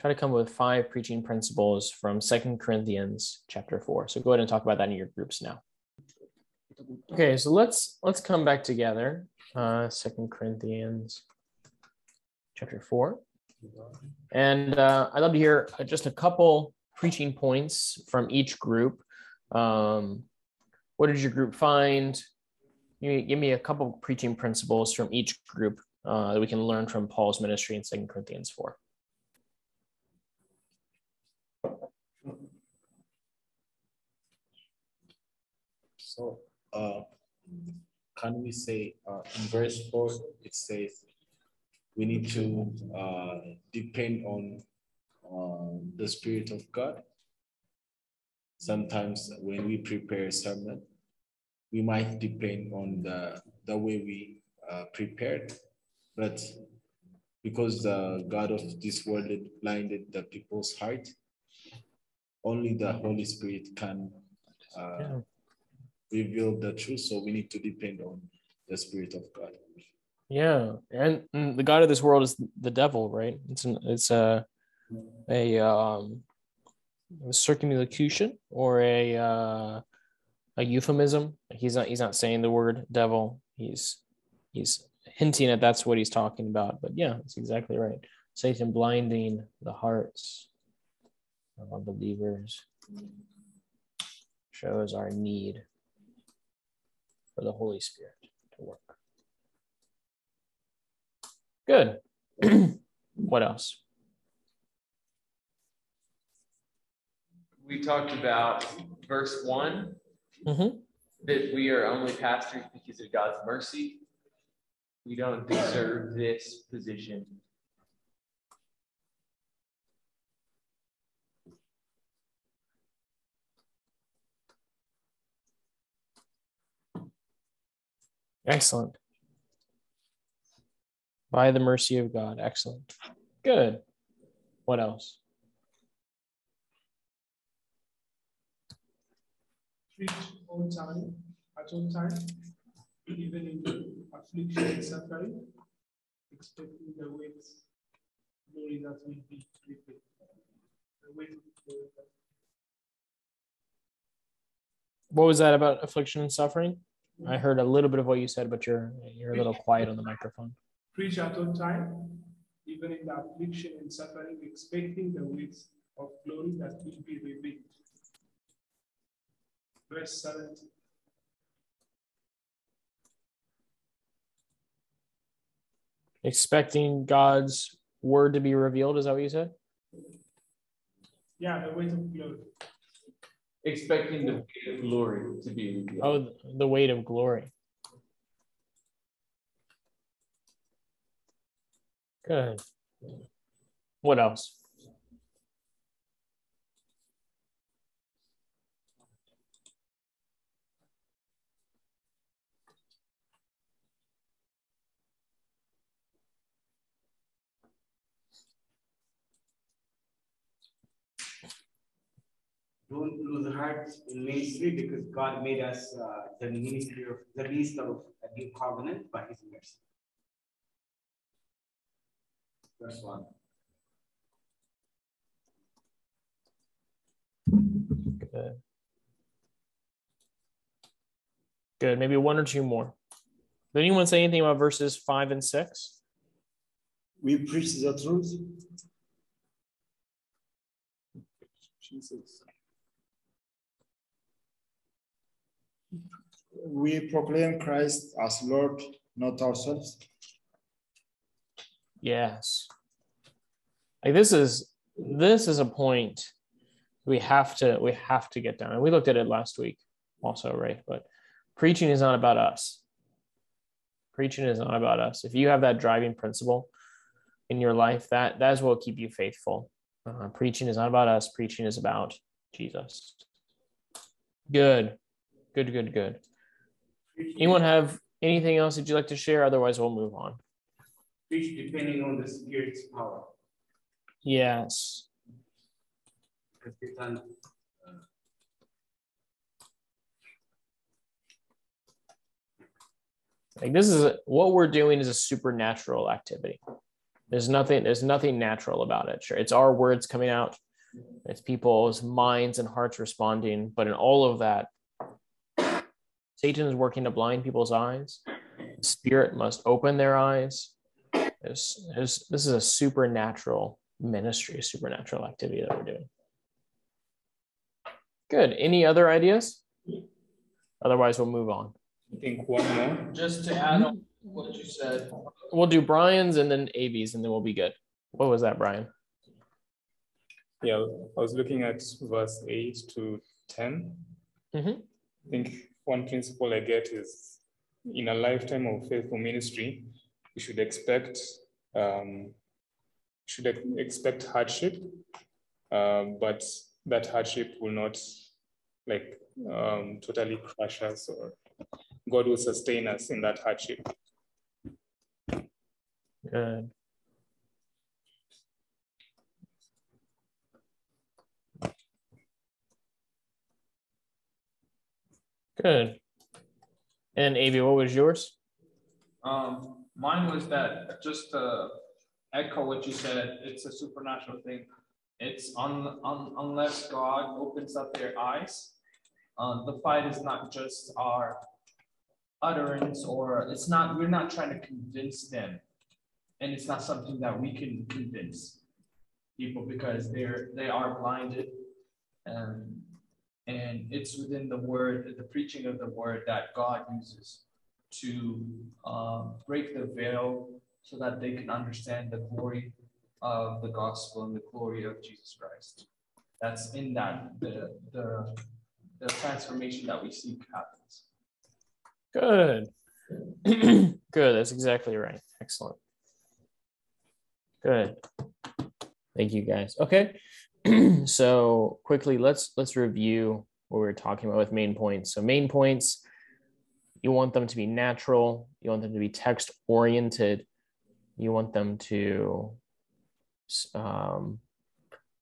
try to come with five preaching principles from Second Corinthians chapter four. So go ahead and talk about that in your groups now. Okay, so let's let's come back together. Uh, Second Corinthians chapter four, and uh, I'd love to hear just a couple preaching points from each group. Um, what did your group find? Give me a couple preaching principles from each group uh, that we can learn from Paul's ministry in Second Corinthians four. So, uh, can we say uh, in verse 4, it says we need to uh, depend on uh, the Spirit of God. Sometimes when we prepare a sermon, we might depend on the, the way we uh, prepared, but because the God of this world blinded the people's heart, only the Holy Spirit can uh, reveal the truth. So we need to depend on the Spirit of God. Yeah, and, the God of this world is the devil, right? It's an, it's a a um a circumlocution or a uh, a euphemism. He's not he's not saying the word devil. He's he's hinting at that's what he's talking about. But yeah, that's exactly right. Satan blinding the hearts of unbelievers shows our need for the Holy Spirit to work. Good. what else? We talked about verse one mm-hmm. that we are only pastors because of God's mercy. We don't deserve this position Excellent. By the mercy of God. Excellent. Good. What else? Preach time, at all time, even in affliction and suffering, expecting the weight glory that will be. The weight What was that about affliction and suffering? I heard a little bit of what you said, but you're you're a little quiet on the microphone. Preach at all time, even in the affliction and suffering, expecting the weight of glory that will be revealed. Verse 17. Expecting God's word to be revealed, is that what you said? Yeah, the weight of glory expecting the weight of glory to be revealed. Oh, the weight of glory. Good. What else? Don't lose heart in ministry because God made us uh, the ministry of the minister of a new covenant by his mercy. Verse one. Good. Good. Maybe one or two more. Did anyone say anything about verses five and six? We preach the truth. Jesus. We proclaim Christ as Lord, not ourselves. Yes. Like this is this is a point we have to we have to get down. And we looked at it last week also, right? But preaching is not about us. Preaching is not about us. If you have that driving principle in your life, that that is what will keep you faithful. Uh, preaching is not about us. Preaching is about Jesus. Good, good, good, good. Anyone have anything else that you'd like to share? Otherwise, we'll move on. Depending on the Spirit's power. Yes. Like this is a, what we're doing is a supernatural activity. There's nothing, there's nothing natural about it. Sure, it's our words coming out, it's people's minds and hearts responding, but in all of that, Satan is working to blind people's eyes. The Spirit must open their eyes. There's, there's, this is a supernatural ministry, supernatural activity that we're doing. Good. Any other ideas? Otherwise, we'll move on. I think one more. Just to add on what you said. We'll do Brian's and then AB's, and then we'll be good. What was that, Brian? Yeah, I was looking at verse 8 to 10. Mm-hmm. I think one principle I get is in a lifetime of faithful ministry, we should expect um, should expect hardship, uh, but that hardship will not like um, totally crush us or God will sustain us in that hardship. Good. Good. And Avi, what was yours? Um, mine was that just to echo what you said, it's a supernatural thing. It's un, un, unless God opens up their eyes, uh, the fight is not just our utterance or it's not, we're not trying to convince them. And it's not something that we can convince people because they're, they are blinded. And, and it's within the word, the preaching of the word that God uses to um, break the veil so that they can understand the glory of the gospel and the glory of Jesus Christ. That's in that the the, the transformation that we seek happens. Good. Good. That's exactly right. Excellent. Good. Thank you guys. Okay. so quickly let's let's review what we were talking about with main points. So main points, you want them to be natural, you want them to be text oriented, you want them to um,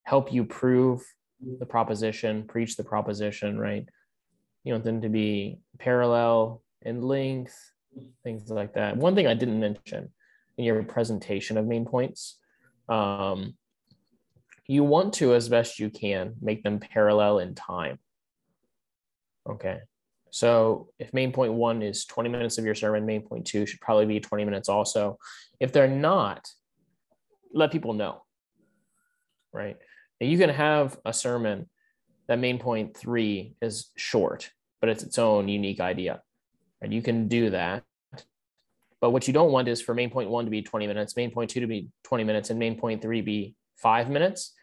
help you prove the proposition, preach the proposition, right? You want them to be parallel in length, things like that. One thing I didn't mention in your presentation of main points, um, you want to, as best you can, make them parallel in time. Okay. So if main point one is 20 minutes of your sermon, main point two should probably be 20 minutes also. If they're not, let people know, right? And you can have a sermon that main point three is short, but it's its own unique idea, and you can do that. But what you don't want is for main point one to be 20 minutes, main point two to be 20 minutes, and main point three be five minutes.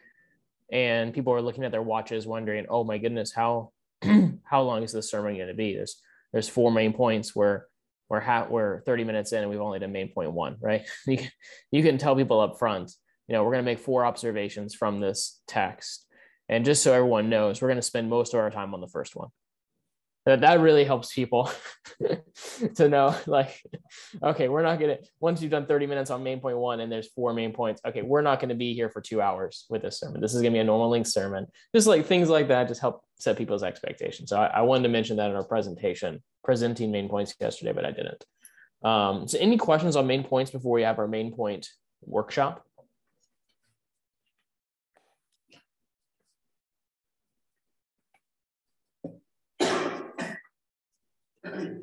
And people are looking at their watches wondering, oh my goodness, how how long is this sermon going to be? There's there's four main points where we're ha- we're 30 minutes in and we've only done main point one, right? you can, you can tell people up front, you know, we're going to make four observations from this text, and just so everyone knows, we're going to spend most of our time on the first one that that really helps people to know like okay we're not gonna once you've done 30 minutes on main point one and there's four main points okay we're not to be here for two hours with this sermon. This is to be a normal length sermon. Just like things like that just help set people's expectations. So I, I, wanted to mention that in our presentation presenting main points yesterday but i didn't. Um, so any questions on main points before we have our main point workshop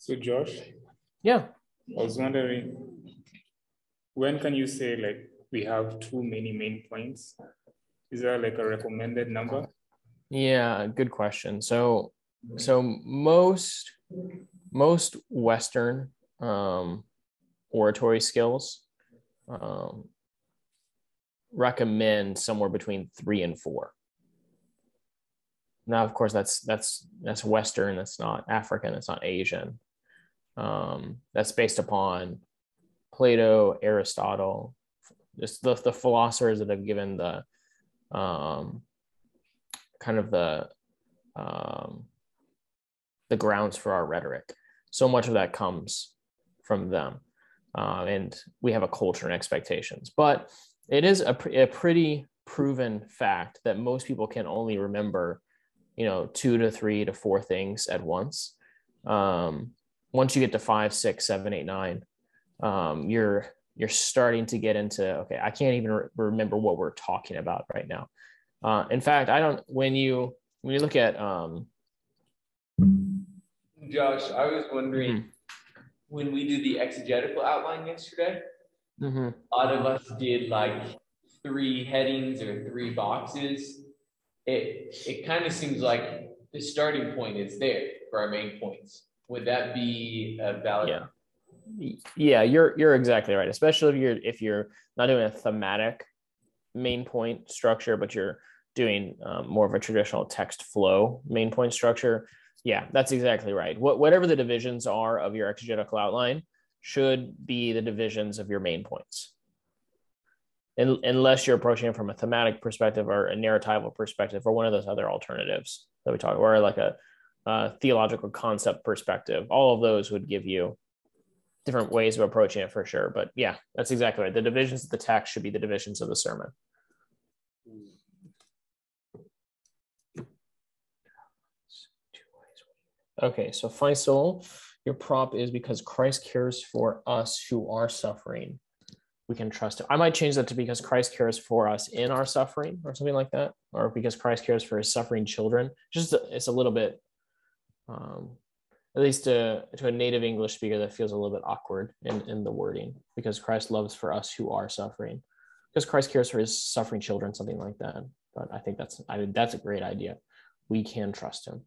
So Josh, yeah, I was wondering, when can you say like we have too many main points? Is there like a recommended number? Yeah, good question. So, so most most Western um, oratory skills um, recommend somewhere between three and four. Now, of course, that's that's that's Western. That's not African. It's not Asian. Um, that's based upon Plato, Aristotle, just the, the philosophers that have given the um, kind of the um, the grounds for our rhetoric. So much of that comes from them, uh, and we have a culture and expectations. But it is a, a pretty proven fact that most people can only remember, you know, two to three to four things at once. Um, once you get to five, six, seven, eight, nine, um, you're you're starting to get into okay i can't even re- remember what we're talking about right now uh, in fact i don't when you when you look at um josh i was wondering mm-hmm. when we did the exegetical outline yesterday mm-hmm. a lot of us did like three headings or three boxes it it kind of seems like the starting point is there for our main points would that be a valid yeah yeah, you're you're exactly right. Especially if you're if you're not doing a thematic main point structure, but you're doing um, more of a traditional text flow main point structure. Yeah, that's exactly right. What whatever the divisions are of your exegetical outline should be the divisions of your main points. In, unless you're approaching it from a thematic perspective or a narratival perspective or one of those other alternatives that we talk about, or like a, a theological concept perspective, all of those would give you different ways of approaching it for sure. But yeah, that's exactly right. The divisions of the text should be the divisions of the sermon. Okay, so Faisal, your prop is because Christ cares for us who are suffering. We can trust him. I might change that to because Christ cares for us in our suffering or something like that, or because Christ cares for his suffering children. Just it's a little bit um, at least to, to a native English speaker, that feels a little bit awkward in, in the wording because Christ loves for us who are suffering, because Christ cares for his suffering children, something like that. But I think that's I mean that's a great idea. We can trust him.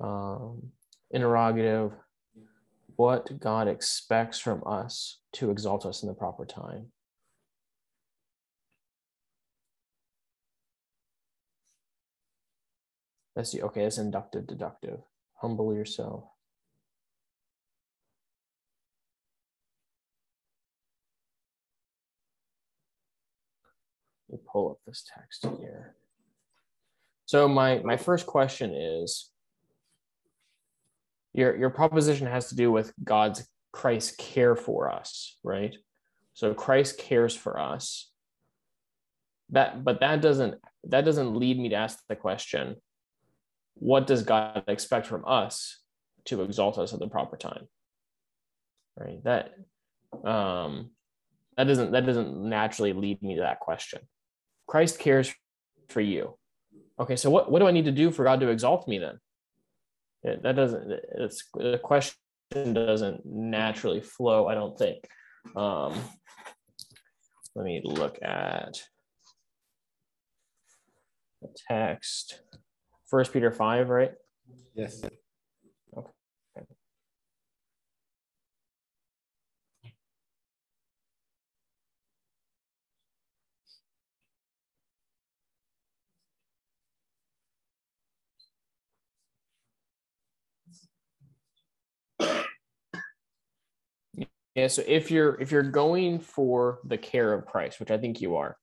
Um, interrogative: What God expects from us to exalt us in the proper time. That's the okay. That's inductive, deductive. Humble yourself. Let me pull up this text here. So my my first question is your your proposition has to do with God's Christ care for us, right? So Christ cares for us. That but that doesn't that doesn't lead me to ask the question, what does God expect from us to exalt us at the proper time? Right? That um that doesn't that doesn't naturally lead me to that question. Christ cares for you. Okay, so what, what do I need to do for God to exalt me then? It, that doesn't, it's the question doesn't naturally flow, I don't think. Um, let me look at the text. First Peter 5, right? Yes. Yeah, so if you're if you're going for the care of Christ, which I think you are,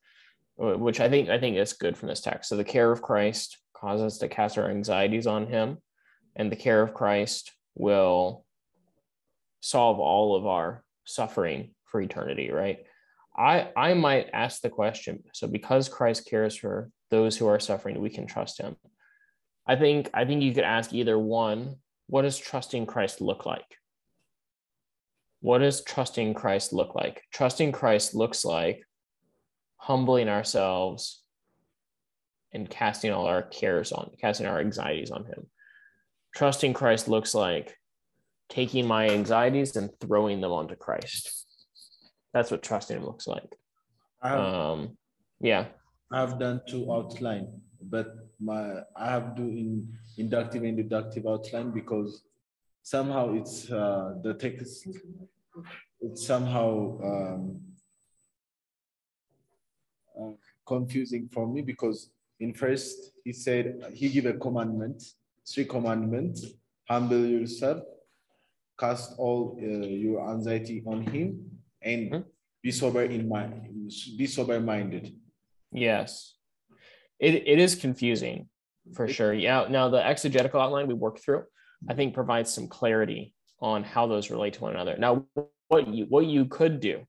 which I think I think is good from this text. So the care of Christ causes us to cast our anxieties on him, and the care of Christ will solve all of our suffering for eternity, right? I I might ask the question, so because Christ cares for those who are suffering, we can trust him. I think I think you could ask either one, what does trusting Christ look like? What does trusting Christ look like? Trusting Christ looks like humbling ourselves and casting all our cares on, casting our anxieties on Him. Trusting Christ looks like taking my anxieties and throwing them onto Christ. That's what trusting Him looks like. Have, um, yeah. I've done two outline, but my I have do in inductive and deductive outline because somehow it's uh, the text it's somehow um, uh, confusing for me because in first he said he gave a commandment, three commandments: humble yourself, cast all uh, your anxiety on him, and mm-hmm. be sober in mind, be sober minded. Yes, it it is confusing for sure. Yeah. Now the exegetical outline we worked through, I think provides some clarity on how those relate to one another. Now, what you what you could do,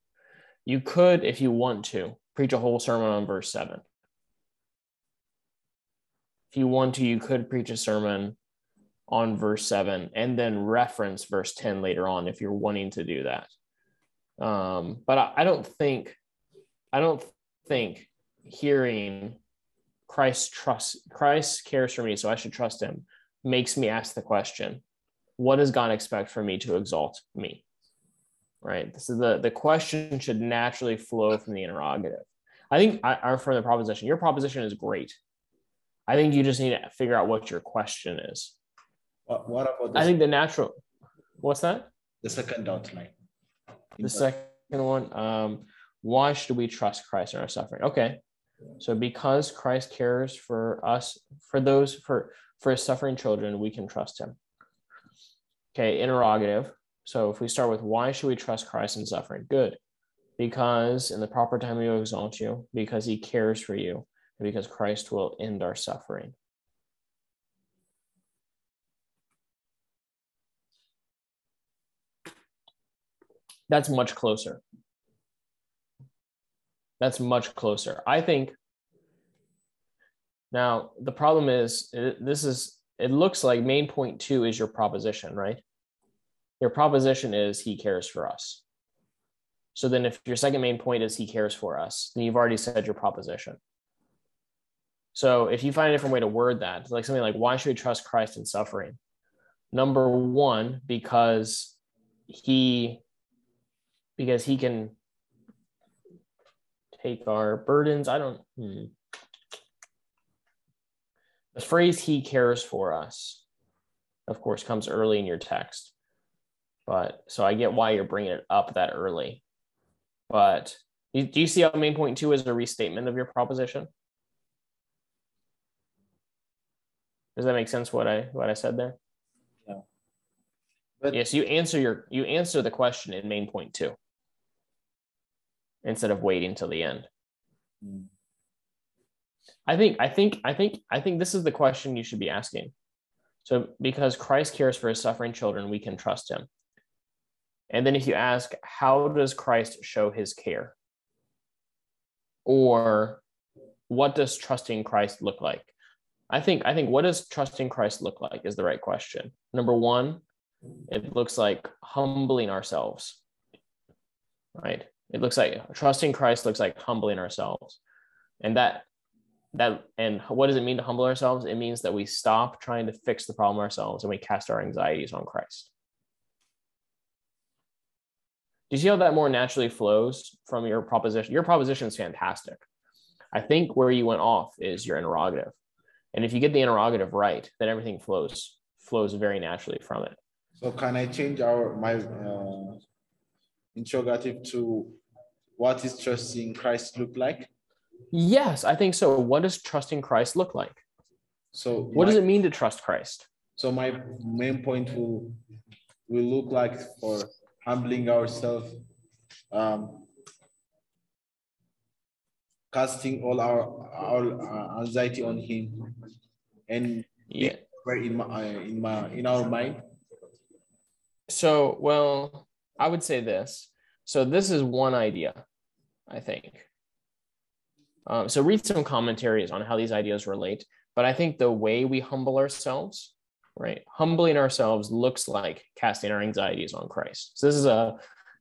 you could, if you want to, preach a whole sermon on verse seven. If you want to, you could preach a sermon on verse seven and then reference verse 10 later on if you're wanting to do that. Um, but I, I don't think, I don't think hearing Christ trust Christ cares for me, so I should trust him, makes me ask the question, what does God expect from me to exalt me? Right. This is the the question should naturally flow from the interrogative. I think I are from the proposition. Your proposition is great. I think you just need to figure out what your question is. What, what about the, I think the natural. What's that? the second outline? The second one. Um, why should we trust Christ in our suffering? Okay. So because Christ cares for us, for those for for his suffering children, we can trust him. Okay, interrogative. So if we start with why should we trust Christ in suffering? Good. Because in the proper time he will exalt you, because he cares for you, and because Christ will end our suffering. That's much closer. That's much closer. I think. Now, the problem is this is, it looks like main point two is your proposition, right? Your proposition is he cares for us. So then if your second main point is he cares for us, then you've already said your proposition. So if you find a different way to word that, like something like, why should we trust Christ in suffering? Number one, because he because he can take our burdens. I don't. Hmm. The phrase "he cares for us," of course, comes early in your text, but so I get why you're bringing it up that early. But do you see how main point two is a restatement of your proposition? Does that make sense? What I what I said there? Yeah. But yes, you answer your you answer the question in main point two instead of waiting till the end. Hmm. I think I think I think I think this is the question you should be asking. So because Christ cares for his suffering children, we can trust him. And then if you ask, how does Christ show his care? Or what does trusting Christ look like? I think I think what does trusting Christ look like is the right question. Number 1, it looks like humbling ourselves. Right? It looks like trusting Christ looks like humbling ourselves. And that that and what does it mean to humble ourselves? It means that we stop trying to fix the problem ourselves and we cast our anxieties on Christ. Do you see how that more naturally flows from your proposition? Your proposition is fantastic. I think where you went off is your interrogative. And if you get the interrogative right, then everything flows flows very naturally from it. So can I change our my uh, interrogative to what is trusting Christ look like? Yes, I think so. What does trusting Christ look like? So what my, does it mean to trust Christ? So my main point will will look like for humbling ourselves, um, casting all our our anxiety on Him, and yeah, in my in my in our mind. So well, I would say this. So this is one idea, I think. Um, so read some commentaries on how these ideas relate. But I think the way we humble ourselves, right? Humbling ourselves looks like casting our anxieties on Christ. So this is a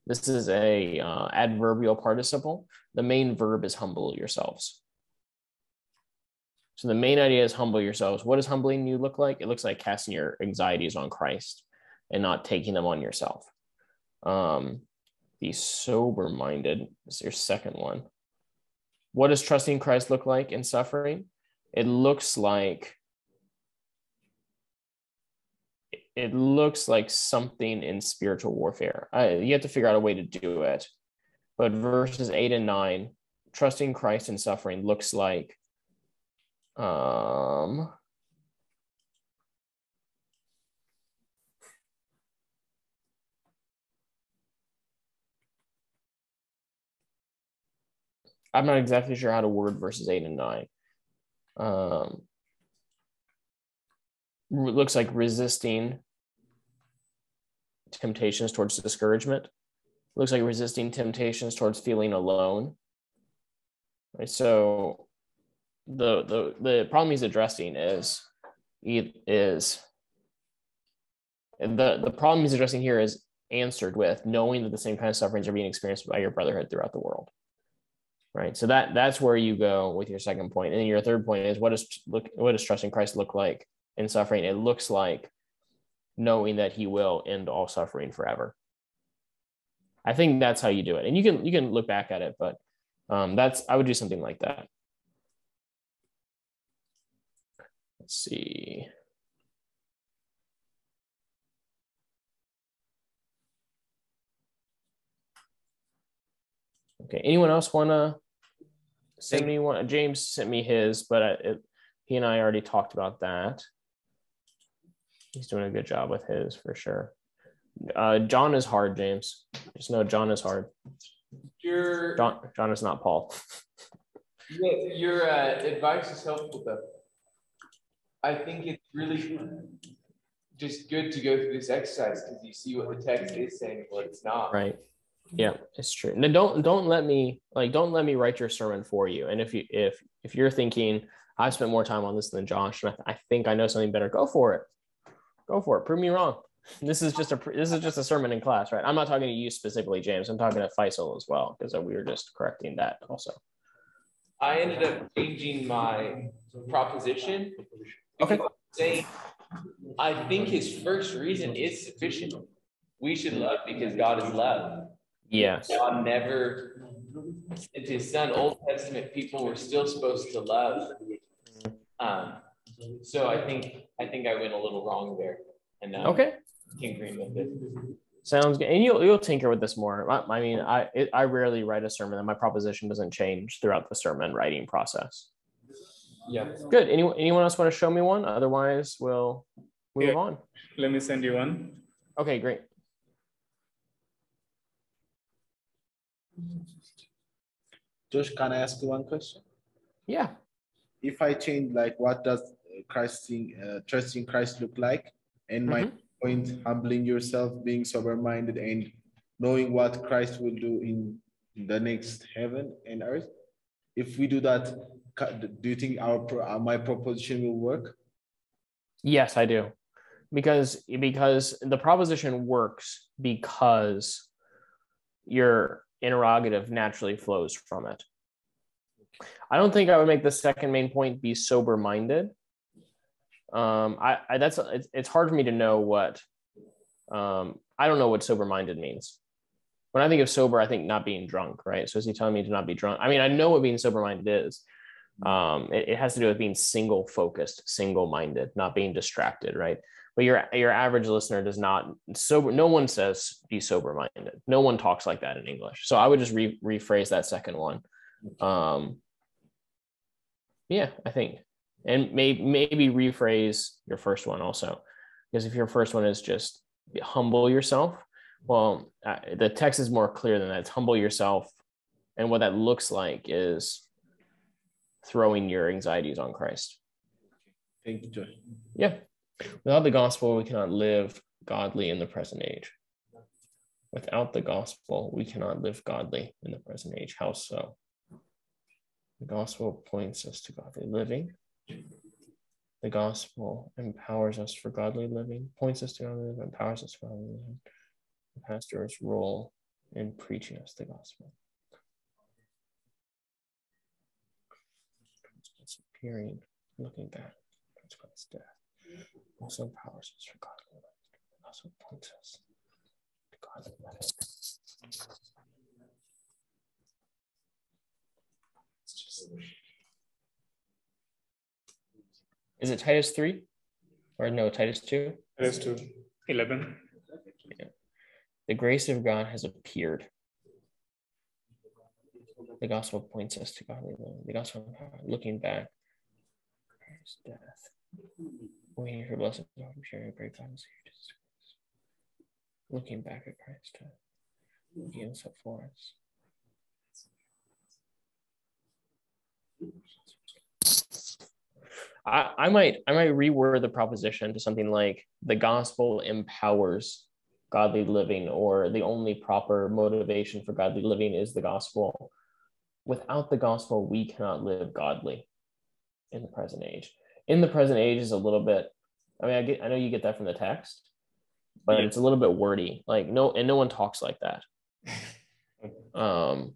this is a uh, adverbial participle. The main verb is humble yourselves. So the main idea is humble yourselves. What does humbling you look like? It looks like casting your anxieties on Christ and not taking them on yourself. Um, be sober minded is your second one. What does trusting Christ look like in suffering? It looks like it looks like something in spiritual warfare. I, you have to figure out a way to do it. But verses eight and nine, trusting Christ in suffering looks like um, I'm not exactly sure how to word verses eight and nine. Um, looks like resisting temptations towards discouragement. Looks like resisting temptations towards feeling alone. Right. So the the the problem he's addressing is is the the problem he's addressing here is answered with knowing that the same kind of sufferings are being experienced by your brotherhood throughout the world right so that that's where you go with your second point and your third point is what does look what does trusting christ look like in suffering it looks like knowing that he will end all suffering forever i think that's how you do it and you can you can look back at it but um, that's i would do something like that let's see Okay. Anyone else want to send me one? James sent me his, but I, it, he and I already talked about that. He's doing a good job with his for sure. Uh, John is hard, James. Just know John is hard. Your John, John is not Paul. your uh, advice is helpful though. I think it's really just good to go through this exercise because you see what the text is saying, what it's not. Right. Yeah, it's true. Now don't don't let me like don't let me write your sermon for you. And if you if if you're thinking I've spent more time on this than Josh, and I, I think I know something better, go for it. Go for it. Prove me wrong. This is just a this is just a sermon in class, right? I'm not talking to you specifically, James. I'm talking to Faisal as well because we were just correcting that also. I ended up changing my proposition. Okay. Saying, I think his first reason is sufficient. We should love because God is love. Yes. God never sent his son. Old Testament people were still supposed to love. Um, so I think I think I went a little wrong there. And um, okay, tinkering with it. Sounds good. And you'll you'll tinker with this more. I, I mean, I it, I rarely write a sermon, and my proposition doesn't change throughout the sermon writing process. Yeah. Good. Anyone anyone else want to show me one? Otherwise, we'll move Yeah. on. Let me send you one. Okay, great. Josh, can I ask you one question? Yeah. If I change, like, what does Christing, uh, trusting Christ look like? And my Mhm. point, humbling yourself, being sober-minded, and knowing what Christ will do in the next heaven and earth. If we do that, do you think our uh, my proposition will work? Yes, I do. Because because the proposition works because your interrogative naturally flows from it. I don't think I would make the second main point be sober minded. Um, I, I that's it's, it's hard for me to know what um, I don't know what sober minded means. When I think of sober, I think not being drunk, right? So is he telling me to not be drunk? I mean, I know what being sober minded is. Um, it, it has to do with being single focused, single minded, not being distracted, right? But your your average listener does not sober. No one says be sober minded. No one talks like that in English. So I would just re- rephrase that second one. Um, yeah, I think, and maybe maybe rephrase your first one also, because if your first one is just humble yourself, well, uh, the text is more clear than that. It's humble yourself, and what that looks like is throwing your anxieties on Christ. Thank you, Josh. Yeah. Without the gospel, we cannot live godly in the present age. Without the gospel, we cannot live godly in the present age. How so? The gospel points us to godly living. The gospel empowers us for godly living, points us to godly living, empowers us for godly living. The pastor's role in preaching us the gospel. It's appearing, looking back towards Christ's death also empowers us for godly living. It also points us to godly living. Is it Titus 3? Or no, Titus 2? Let's do 11. The grace of God has appeared. The gospel points us to godly living. The gospel, looking back, Christ's death, waiting for blessed hope, sharing great God and Savior Jesus Christ. Looking back at Christ's death, uh, He is up for us. I, I might I might reword the proposition to something like the gospel empowers godly living, or the only proper motivation for godly living is the gospel. Without the gospel, we cannot live godly in the present age. In the present age is a little bit. I mean, I get I know you get that from the text, but it's a little bit wordy. Like no, and no one talks like that. um,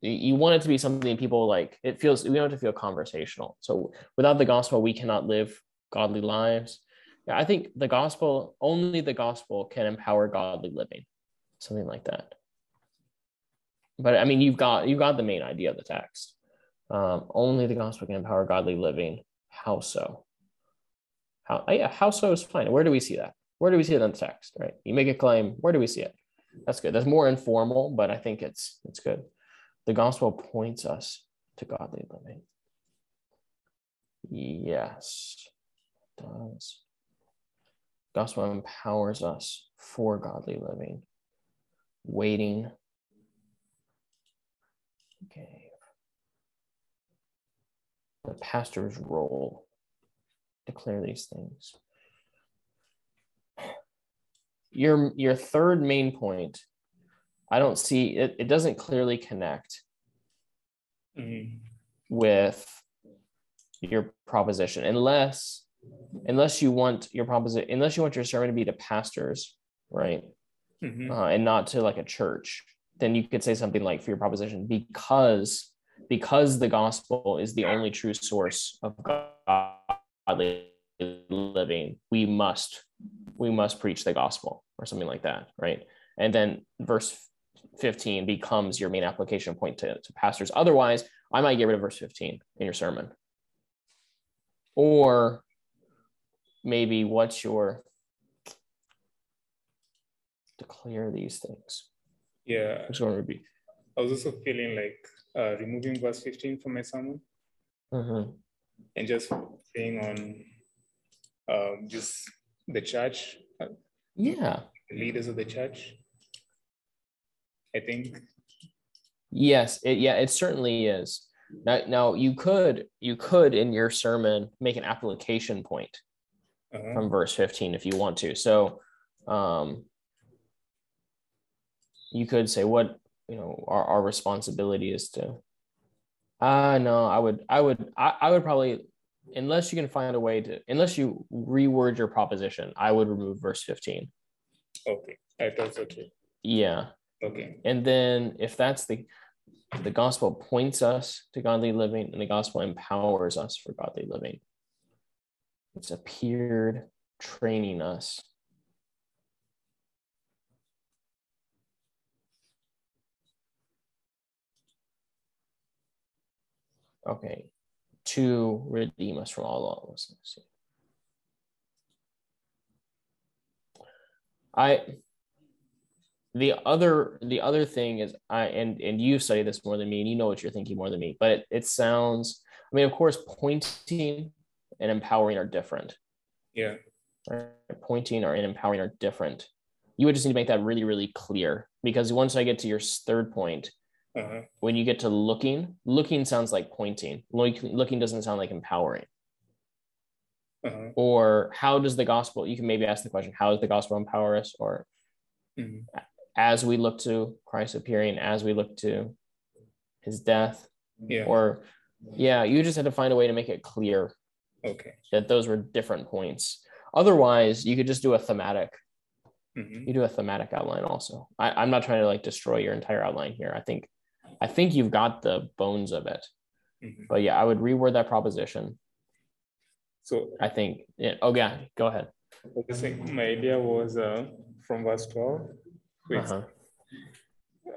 you want it to be something people like. It feels we want to feel conversational. So without the gospel, we cannot live godly lives. yeah, I think the gospel only the gospel can empower godly living, something like that. But I mean, you've got you've got the main idea of the text. Um, only the gospel can empower godly living. How so? How yeah, how so is fine. Where do we see that? Where do we see it in the text? Right? You make a claim. Where do we see it? That's good. That's more informal, but I think it's it's good. The gospel points us to godly living. Yes, it does. Gospel empowers us for godly living. Waiting. Okay. The pastor's role. Declare these things. Your your third main point, I don't see it, it doesn't clearly connect mm-hmm. with your proposition unless unless you want your proposition, unless you want your sermon to be to pastors, right? Mm-hmm. Uh, and not to like a church, then you could say something like for your proposition, because because the gospel is the only true source of godly living, we must we must preach the gospel or something like that, right? And then verse 15 becomes your main application point to, to pastors. Otherwise, I might get rid of verse 15 in your sermon. Or maybe what's your declare these things? Yeah. Which one would be? I was also feeling like uh, removing verse 15 from my sermon mm-hmm. and just saying on um, just the church. Yeah. The leaders of the church. I think. Yes, it, yeah, it certainly is. Now, now you could you could in your sermon make an application point uh-huh. from verse 15 if you want to. So um, you could say what you know our, our responsibility is to uh no i would i would I, I would probably unless you can find a way to unless you reword your proposition i would remove verse 15 okay i thought so too yeah okay and then if that's the the gospel points us to godly living and the gospel empowers us for godly living it's appeared training us. Okay, to redeem us from all lawlessness. I the other the other thing is I and and you study this more than me and you know what you're thinking more than me, but it, it sounds I mean of course pointing and empowering are different. Yeah. Right? Pointing or and empowering are different. You would just need to make that really, really clear because once I get to your third point, uh-huh. when you get to looking, looking sounds like pointing. Looking doesn't sound like empowering. Uh-huh. Or how does the gospel? You can maybe ask the question: How does the gospel empower us? Or mm-hmm. As we look to Christ appearing, as we look to His death, yeah. Or yeah, you just had to find a way to make it clear Okay. That those were different points. Otherwise, you could just do a thematic. Mm-hmm. You do a thematic outline also. I, I'm not trying to like destroy your entire outline here. I think I think you've got the bones of it. Mm-hmm. But yeah, I would reword that proposition. So I think yeah, oh yeah, go ahead. I think My idea was uh, from verse 12. Uh-huh.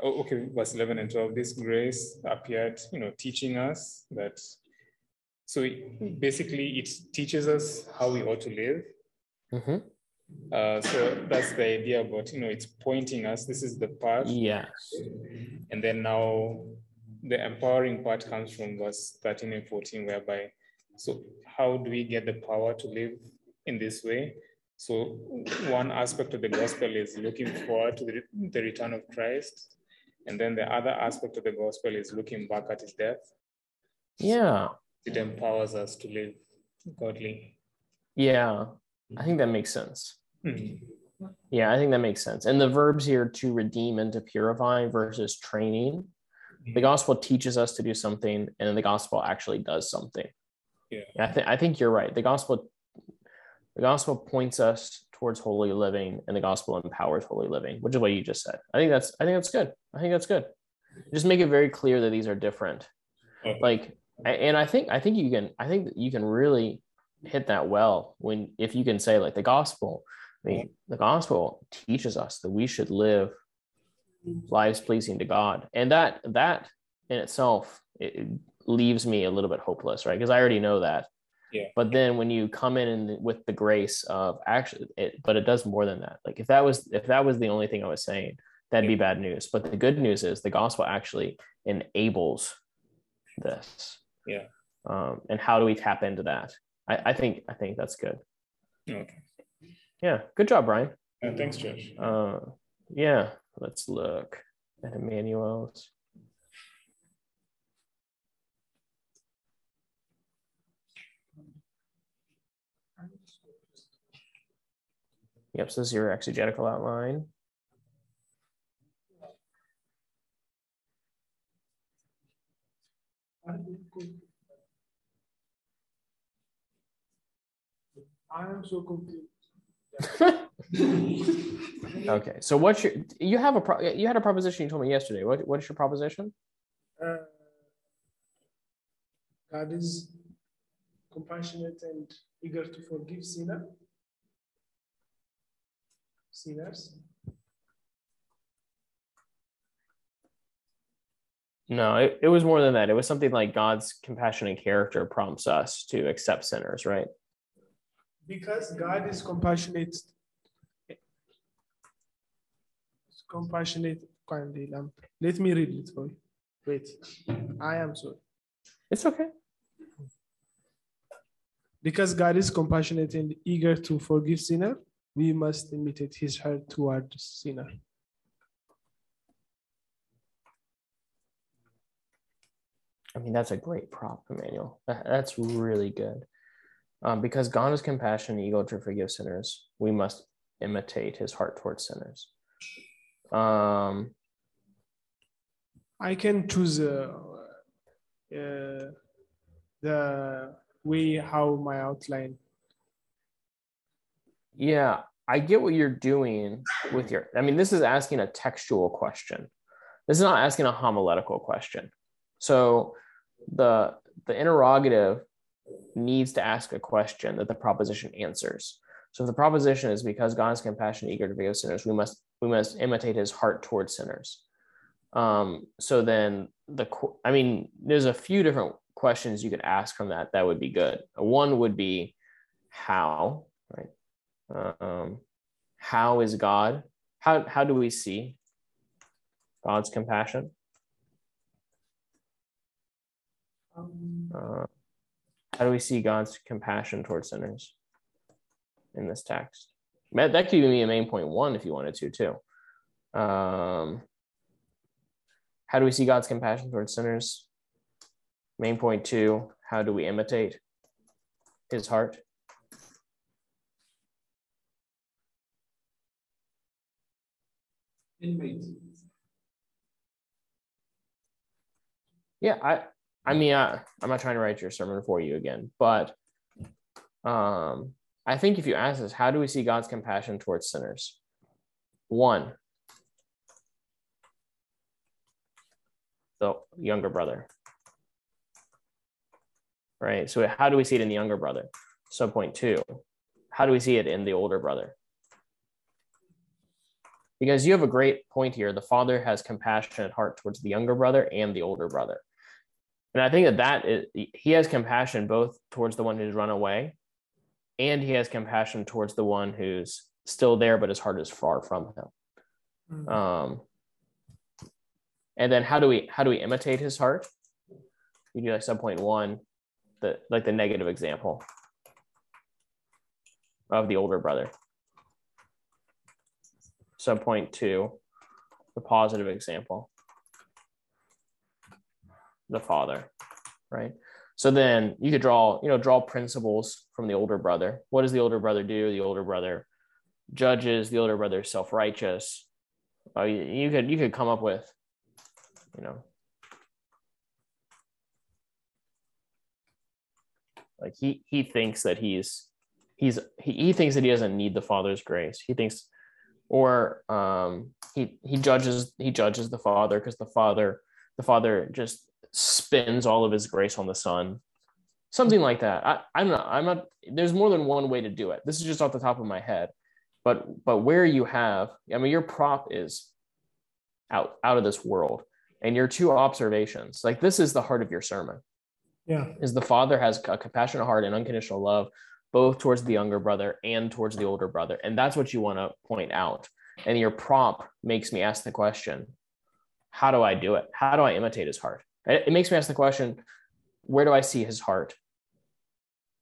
Oh, okay, verse 11 and 12. This grace appeared, you know, teaching us that so basically, it teaches us how we ought to live. Mm-hmm. Uh, so that's the idea about you know it's pointing us. This is the path. Yes. And then now the empowering part comes from verse 13 and 14, whereby so how do we get the power to live in this way? So one aspect of the gospel is looking forward to the, the return of Christ. And then the other aspect of the gospel is looking back at his death. Yeah it empowers us to live godly. Yeah, I think that makes sense. Mm-hmm. Yeah, I think that makes sense. And the verbs here to redeem and to purify versus training. The mm-hmm. gospel teaches us to do something, and the gospel actually does something. Yeah, I think I think you're right. The gospel, the gospel points us towards holy living and the gospel empowers holy living, which is what you just said. I think that's I think that's good. I think that's good. Just make it very clear that these are different. Okay. Like and I think I think you can I think you can really hit that well when if you can say like the gospel I mean the gospel teaches us that we should live lives pleasing to God and that that in itself it, it leaves me a little bit hopeless right because I already know that Yeah. but then when you come in and with the grace of actually it but it does more than that. Like if that was if that was the only thing I was saying that'd be bad news. But the good news is the gospel actually enables this. Yeah. um, and how do we tap into that? I, I think i think that's good. Okay. yeah. Good job brian. Uh, thanks, Josh. uh, yeah. Let's look at emmanuel's yep so this is your exegetical outline I am so confused. okay so what's your you have a pro, you had a proposition you told me yesterday what, what is your proposition Uh, God is compassionate and eager to forgive sinner. Sinners. No, it, it was more than that. It was something like God's compassionate character prompts us to accept sinners, right? Because God is compassionate. Compassionate. kindly, Let me read it for you. Wait, I am sorry. It's okay. Because God is compassionate and eager to forgive sinner, we must imitate his heart toward sinner. I mean, that's a great prop, Emmanuel. That's really good. Um, because God is compassionate, eager to forgive sinners, we must imitate his heart towards sinners. Um, I can choose uh, uh, the way how my outline. Yeah, I get what you're doing with your. I mean, this is asking a textual question. This is not asking a homiletical question. So the the interrogative needs to ask a question that the proposition answers. So if the proposition is because God is compassionate, eager to forgive sinners, we must we must imitate His heart towards sinners. Um, so then the I mean, there's a few different questions you could ask from that. That would be good. One would be how? Um, how is God? How how do we see God's compassion? Um, Uh, how do we see God's compassion towards sinners in this text? That, that could even be a main point one if you wanted to, too. Um, how do we see God's compassion towards sinners? Main point two, how do we imitate his heart? Inmates. Yeah, I I mean I, I'm not trying to write your sermon for you again, but um I think if you ask us, how do we see God's compassion towards sinners? One, the younger brother. Right. So how do we see it in the younger brother? So point two, how do we see it in the older brother? Because you have a great point here. The father has compassionate heart towards the younger brother and the older brother. And I think that that is, he has compassion both towards the one who's run away and he has compassion towards the one who's still there, but his heart is far from him. Mm. Um, and then how do we, how do we imitate his heart? You do like sub point one, the, like the negative example of the older brother. Sub point two, the positive example. The father right? So then you could draw you know draw principles from the older brother. What does the older brother do? The older brother judges the older brother is self-righteous. Uh, you, you could you could come up with you know like he he thinks that he's he's he, he thinks that he doesn't need the father's grace. He thinks or um he he judges he judges the father because the father the father just spends all of his grace on the son. Something like that. I, i'm not i'm not there's more than one way to do it. This is just off the top of my head. But but where you have i mean your prop is out out of this world and your two observations like this is the heart of your sermon. Yeah. is the father has a compassionate heart and unconditional love both towards the younger brother and towards the older brother. And that's what you want to point out. And your prompt makes me ask the question how do i do it? How do i imitate his heart? It, it makes me ask the question where do i see his heart?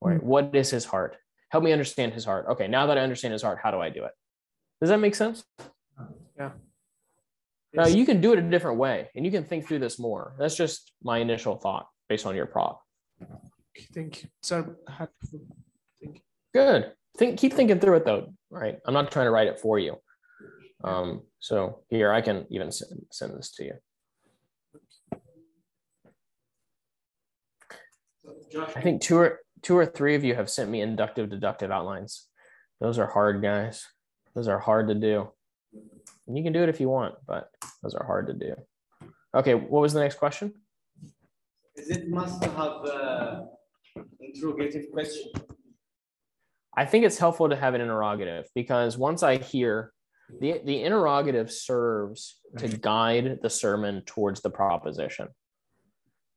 Right hmm. what is his heart? Help me understand his heart. Okay now that i understand his heart how do i do it? Does that make sense? Yeah. now you can do it a different way and you can think through this more. That's just my initial thought based on your prop Thank you. Sir, helpful. Good. Think keep thinking through it though. Right. I'm not trying to write it for you. Um, so here I can even send, send this to you. I think two or two or three of you have sent me inductive deductive outlines. Those are hard, guys. Those are hard to do. And you can do it if you want, but those are hard to do. Okay, what was the next question? is it must have uh, interrogative question? I think it's helpful to have an interrogative because once I hear the, the interrogative serves to mm-hmm. guide the sermon towards the proposition.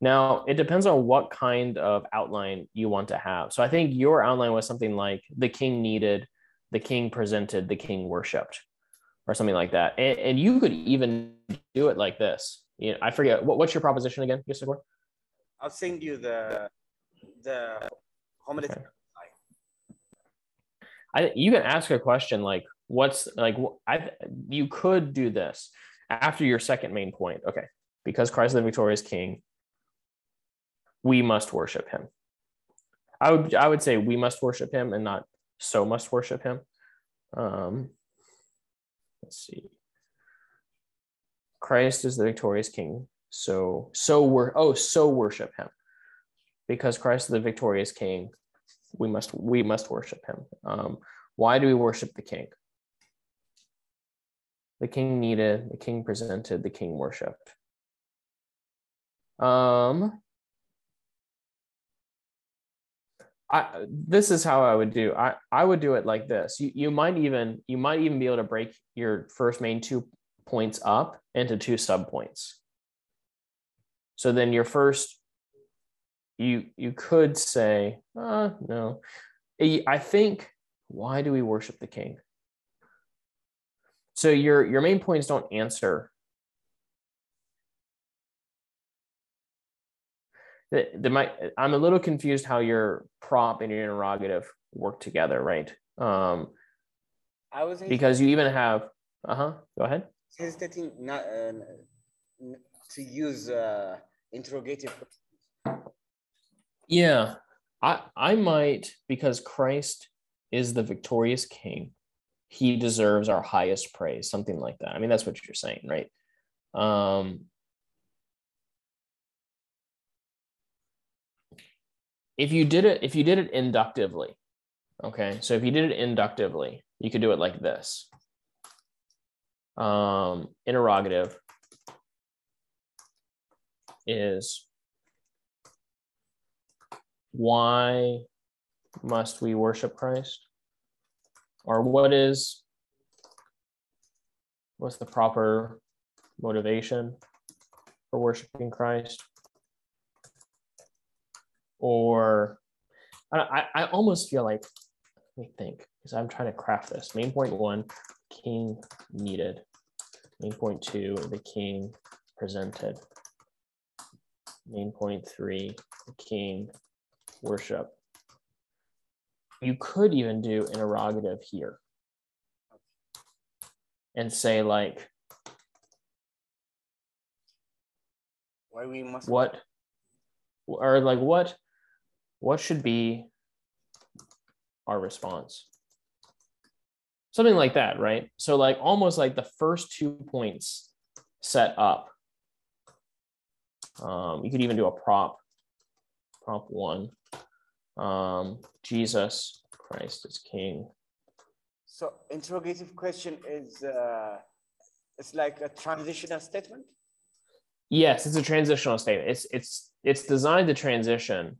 Now, it depends on what kind of outline you want to have. So I think your outline was something like the king needed, the king presented, the king worshiped, or something like that. And, and you could even do it like this. You know, I forget what, what's your proposition again, Yusuf? I'll send you the the homiletic. I you can ask a question like what's like I you could do this after your second main point. Okay, because Christ is the victorious King, we must worship Him. I would I would say we must worship Him and not so must worship Him. Um, let's see. Christ is the victorious King, so so we're oh so worship Him, because Christ is the victorious King we must we must worship him um, why do we worship the king the king needed the king presented the king worshiped um I, this is how I would do. I, I would do it like this. You, you might even you might even be able to break your first main two points up into two sub points. So then your first you you could say, uh, no. I think why do we worship the king? So your your main points don't answer. The, the might I'm a little confused how your prop and your interrogative work together, right? Um, I was because you even have uh-huh. Go ahead. hesitating not uh, to use uh, interrogative. Yeah, I I might because Christ is the victorious King. He deserves our highest praise, something like that. I mean, that's what you're saying, right? Um, if you did it, if you did it inductively, okay. So if you did it inductively, you could do it like this. Um, interrogative is why must we worship Christ? Or what is what's the proper motivation for worshiping Christ? Or I, I, almost feel like let me think because I'm trying to craft this. Main point one, king needed. Main point two, the king presented. Main point three, the king worship. You could even do interrogative here and say like Why we must what or like what what should be our response? Something like that right? So like almost like the first two points set up. Um, you could even do a prop prop one um, jesus Christ is King. So interrogative question is uh, it's like a transitional statement. Yes, it's a transitional statement. It's it's it's designed to transition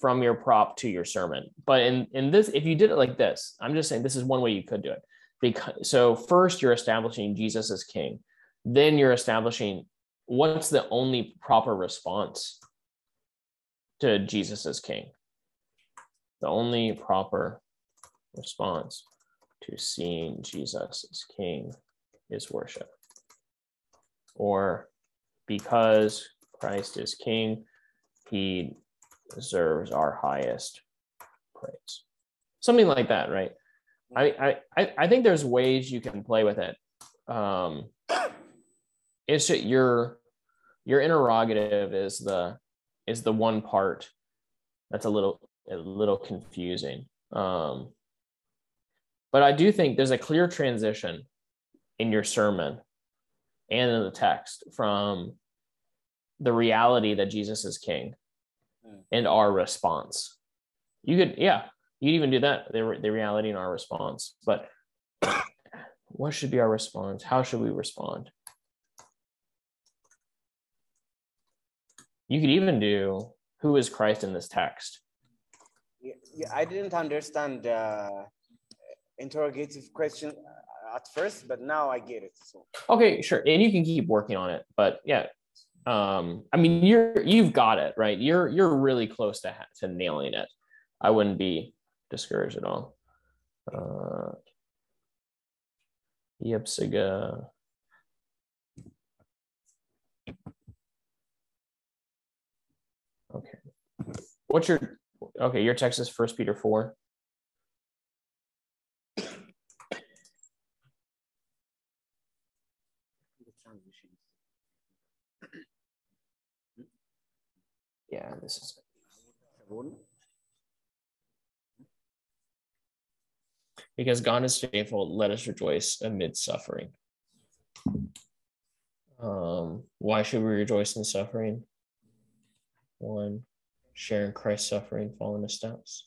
from your prop to your sermon. But in in this, if you did it like this, I'm just saying this is one way you could do it. Because so first you're establishing Jesus as king, then you're establishing what's the only proper response to Jesus as king. The only proper response to seeing Jesus as king is worship. Or because Christ is king, he deserves our highest praise. Something like that, right? I I I think there's ways you can play with it. Um, it's just your your interrogative is the is the one part that's a little a little confusing. Um, but I do think there's a clear transition in your sermon and in the text from the reality that Jesus is king and our response. You could, yeah, you'd even do that, the, the reality and our response. But what should be our response? How should we respond? You could even do who is Christ in this text? Yeah, I didn't understand uh, interrogative question at first, but now I get it. So. Okay, sure. And you can keep working on it. But yeah, um, I mean, you're you've got it right. You're you're really close to to nailing it. I wouldn't be discouraged at all. Uh, Yepsiga. Okay. What's your okay? Your text is First Peter four. Yeah, this is because God is faithful, let us rejoice amid suffering. Um, why should we rejoice in suffering? One, sharing Christ's suffering, following his steps.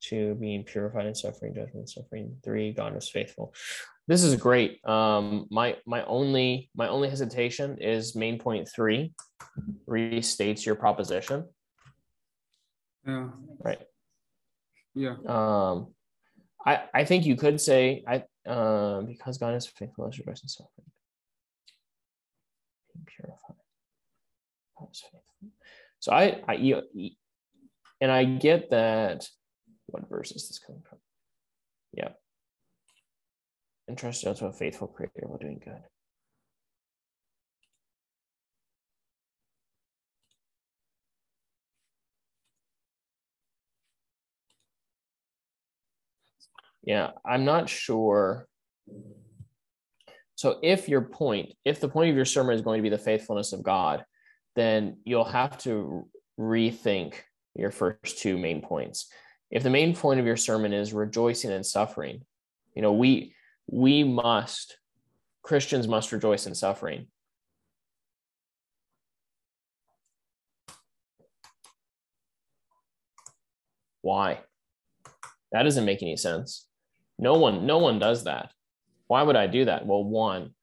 Two, being purified in suffering, judgment, suffering. Three, God is faithful. This is great. Um, my my only my only hesitation is main point three restates your proposition. Yeah. Right. Yeah. Um, I I think you could say I uh, because God is faithful as rejoice in suffering. Being purified. God is faithful. So I, I, you, and I get that. What verse is this coming from? Yeah. And Entrusted unto a faithful creator while doing good. Yeah, I'm not sure. So if your point, if the point of your sermon is going to be the faithfulness of God, then you'll have to rethink your first two main points. If the main point of your sermon is rejoicing in suffering, you know, we we must Christians must rejoice in suffering. Why? That doesn't make any sense. No one no one does that. Why would I do that? Well, one,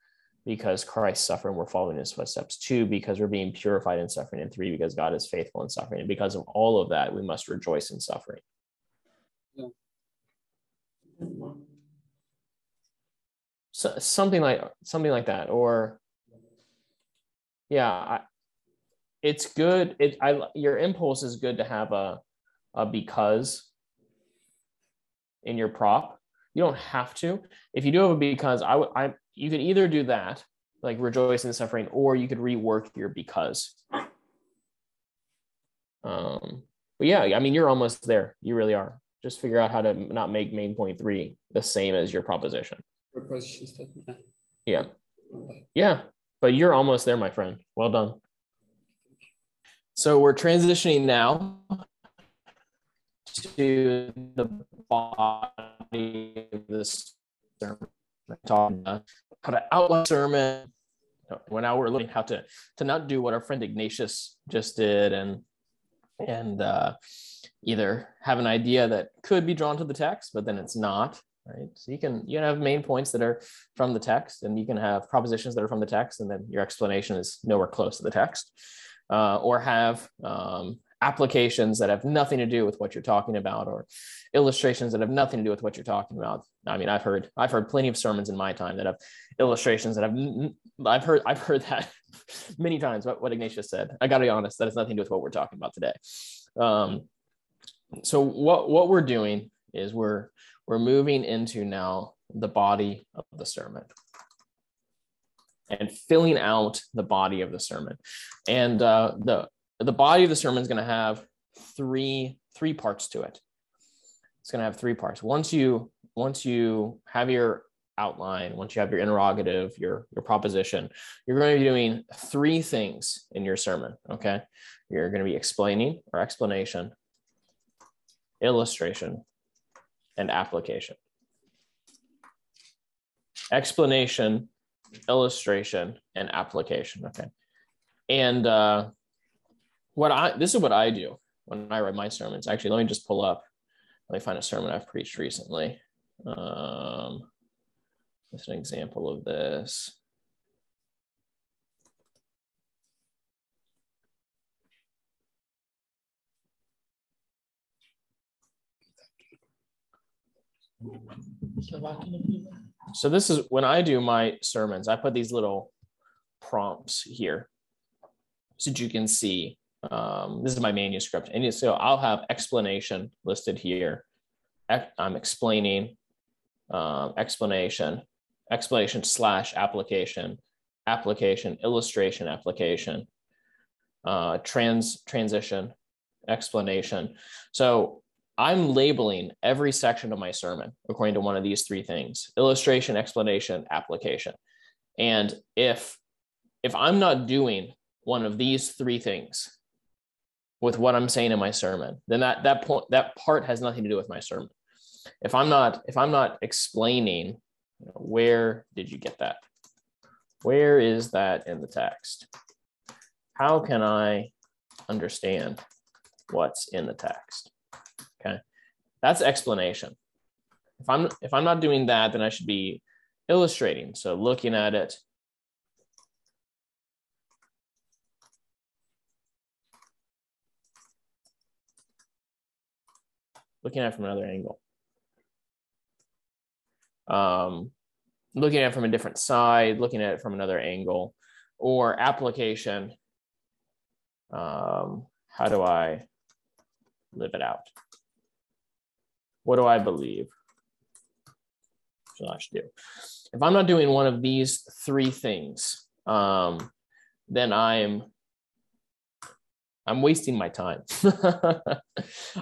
because Christ suffered and we're following his footsteps. Two, because we're being purified in suffering. And three, because God is faithful in suffering. And because of all of that, we must rejoice in suffering. Yeah. So, something like something like that. Or yeah, I, it's good. It I your impulse is good to have a, a because in your prop. You don't have to. If you do have a because, I would I you could either do that, like rejoice in suffering, or you could rework your because. Um, but yeah, I mean, you're almost there. You really are. Just figure out how to not make main point three the same as your proposition. Yeah. Yeah. But you're almost there, my friend. Well done. So we're transitioning now to the body of this sermon. About how to outline sermon. When now we're learning how to to not do what our friend Ignatius just did and and uh, either have an idea that could be drawn to the text, but then it's not, right? So you can you can have main points that are from the text, and you can have propositions that are from the text, and then your explanation is nowhere close to the text, uh, or have um, applications that have nothing to do with what you're talking about, or illustrations that have nothing to do with what you're talking about. I mean, I've heard I've heard plenty of sermons in my time that have illustrations that have I've heard I've heard that many times. What, what Ignatius said. I got to be honest, that has nothing to do with what we're talking about today. Um, so what what we're doing is we're we're moving into now the body of the sermon and filling out the body of the sermon and uh, the the body of the sermon is going to have three three parts to it it's going to have three parts once you once you have your outline once you have your interrogative your your proposition you're going to be doing three things in your sermon okay you're going to be explaining or explanation illustration, and application. Explanation, illustration, and application. Okay. And uh, what I this is what I do when I write my sermons. Actually, let me just pull up. Let me find a sermon I've preached recently. Um, is an example of this. So this is when I do my sermons, I put these little prompts here so that you can see. Um, this is my manuscript. And so I'll have explanation listed here. I'm explaining um, explanation, explanation slash application, application, illustration, application, uh, trans transition, explanation. So I'm labeling every section of my sermon according to one of these three things illustration, explanation, application. And if if I'm not doing one of these three things with what I'm saying in my sermon, then that that point that part has nothing to do with my sermon. If I'm not if I'm not explaining you know, where did you get that? Where is that in the text? How can I understand what's in the text? Okay. That's explanation. If I'm if I'm not doing that, then I should be illustrating. So looking at it. Looking at it from another angle. Um, looking at it from a different side, looking at it from another angle, or application. Um, how do I live it out? What do I believe? I should do. If I'm not doing one of these three things, um, then I'm I'm wasting my time.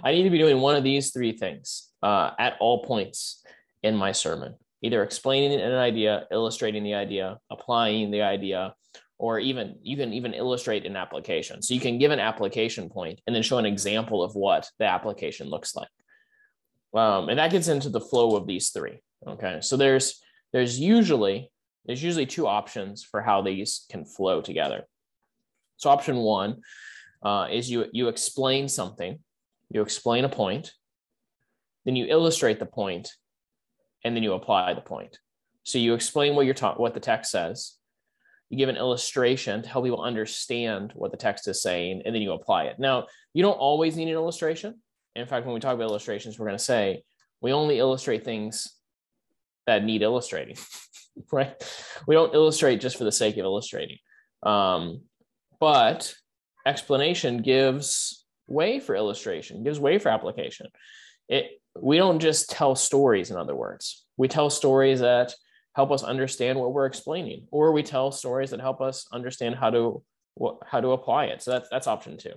I need to be doing one of these three things uh, at all points in my sermon, either explaining an idea, illustrating the idea, applying the idea, or even you can even illustrate an application. So you can give an application point and then show an example of what the application looks like. Um, and that gets into the flow of these three. Okay, so there's there's usually there's usually two options for how these can flow together. So option one uh, is you you explain something, you explain a point, then you illustrate the point, and then you apply the point. So you explain what you're taught, what the text says. You give an illustration to help people understand what the text is saying, and then you apply it. Now, you don't always need an illustration in fact, when we talk about illustrations, we're going to say we only illustrate things that need illustrating, right? We don't illustrate just for the sake of illustrating. Um, but explanation gives way for illustration, gives way for application. It we don't just tell stories, in other words, we tell stories that help us understand what we're explaining, or we tell stories that help us understand how to how to apply it. So that's that's option two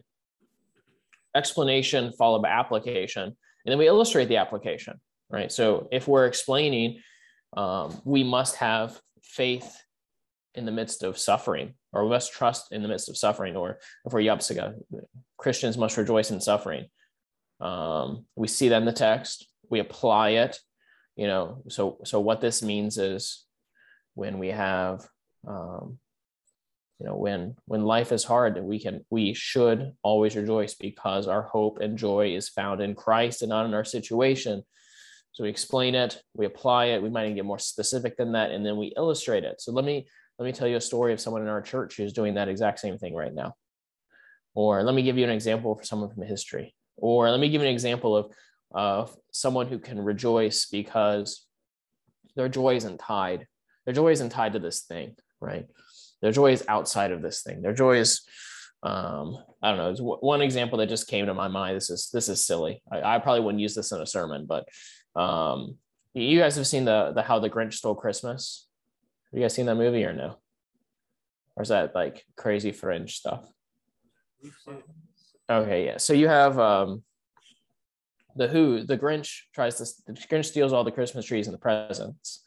explanation followed by application, and then we illustrate the application, right? So if we're explaining, um, we must have faith in the midst of suffering, or we must trust in the midst of suffering, or if we're Yapsiga, Christians must rejoice in suffering. Um, we see that in the text, we apply it, you know. So, so what this means is when we have um, you know when when life is hard we can we should always rejoice because our hope and joy is found in christ and not in our situation so we explain it we apply it we might even get more specific than that and then we illustrate it so let me let me tell you a story of someone in our church who's doing that exact same thing right now or let me give you an example for someone from history or let me give you an example of of someone who can rejoice because their joy isn't tied their joy isn't tied to this thing right their joy is outside of this thing. Their joy is, um, I don't know. It's one example that just came to my mind. This is this is silly. I, I probably wouldn't use this in a sermon, but um, you guys have seen the the How the Grinch Stole Christmas. You guys seen that movie or no? Or is that like crazy fringe stuff? Okay, yeah. So you have um, the Who. The Grinch tries to. The Grinch steals all the Christmas trees and the presents,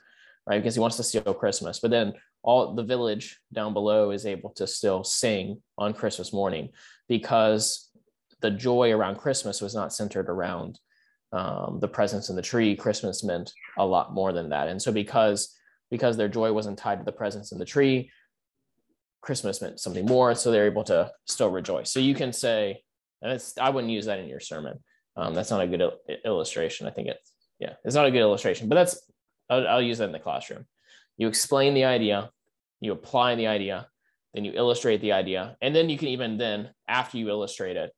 right? Because he wants to steal Christmas. But then all the village down below is able to still sing on Christmas morning because the joy around Christmas was not centered around um, the presents in the tree. Christmas meant a lot more than that, and so because because their joy wasn't tied to the presents in the tree, Christmas meant something more. So they're able to still rejoice. So you can say, and it's I wouldn't use that in your sermon. Um, that's not a good il- illustration. I think it's yeah, it's not a good illustration, but that's I'll, I'll use that in the classroom. You explain the idea, you apply the idea, then you illustrate the idea, and then you can even then after you illustrate it,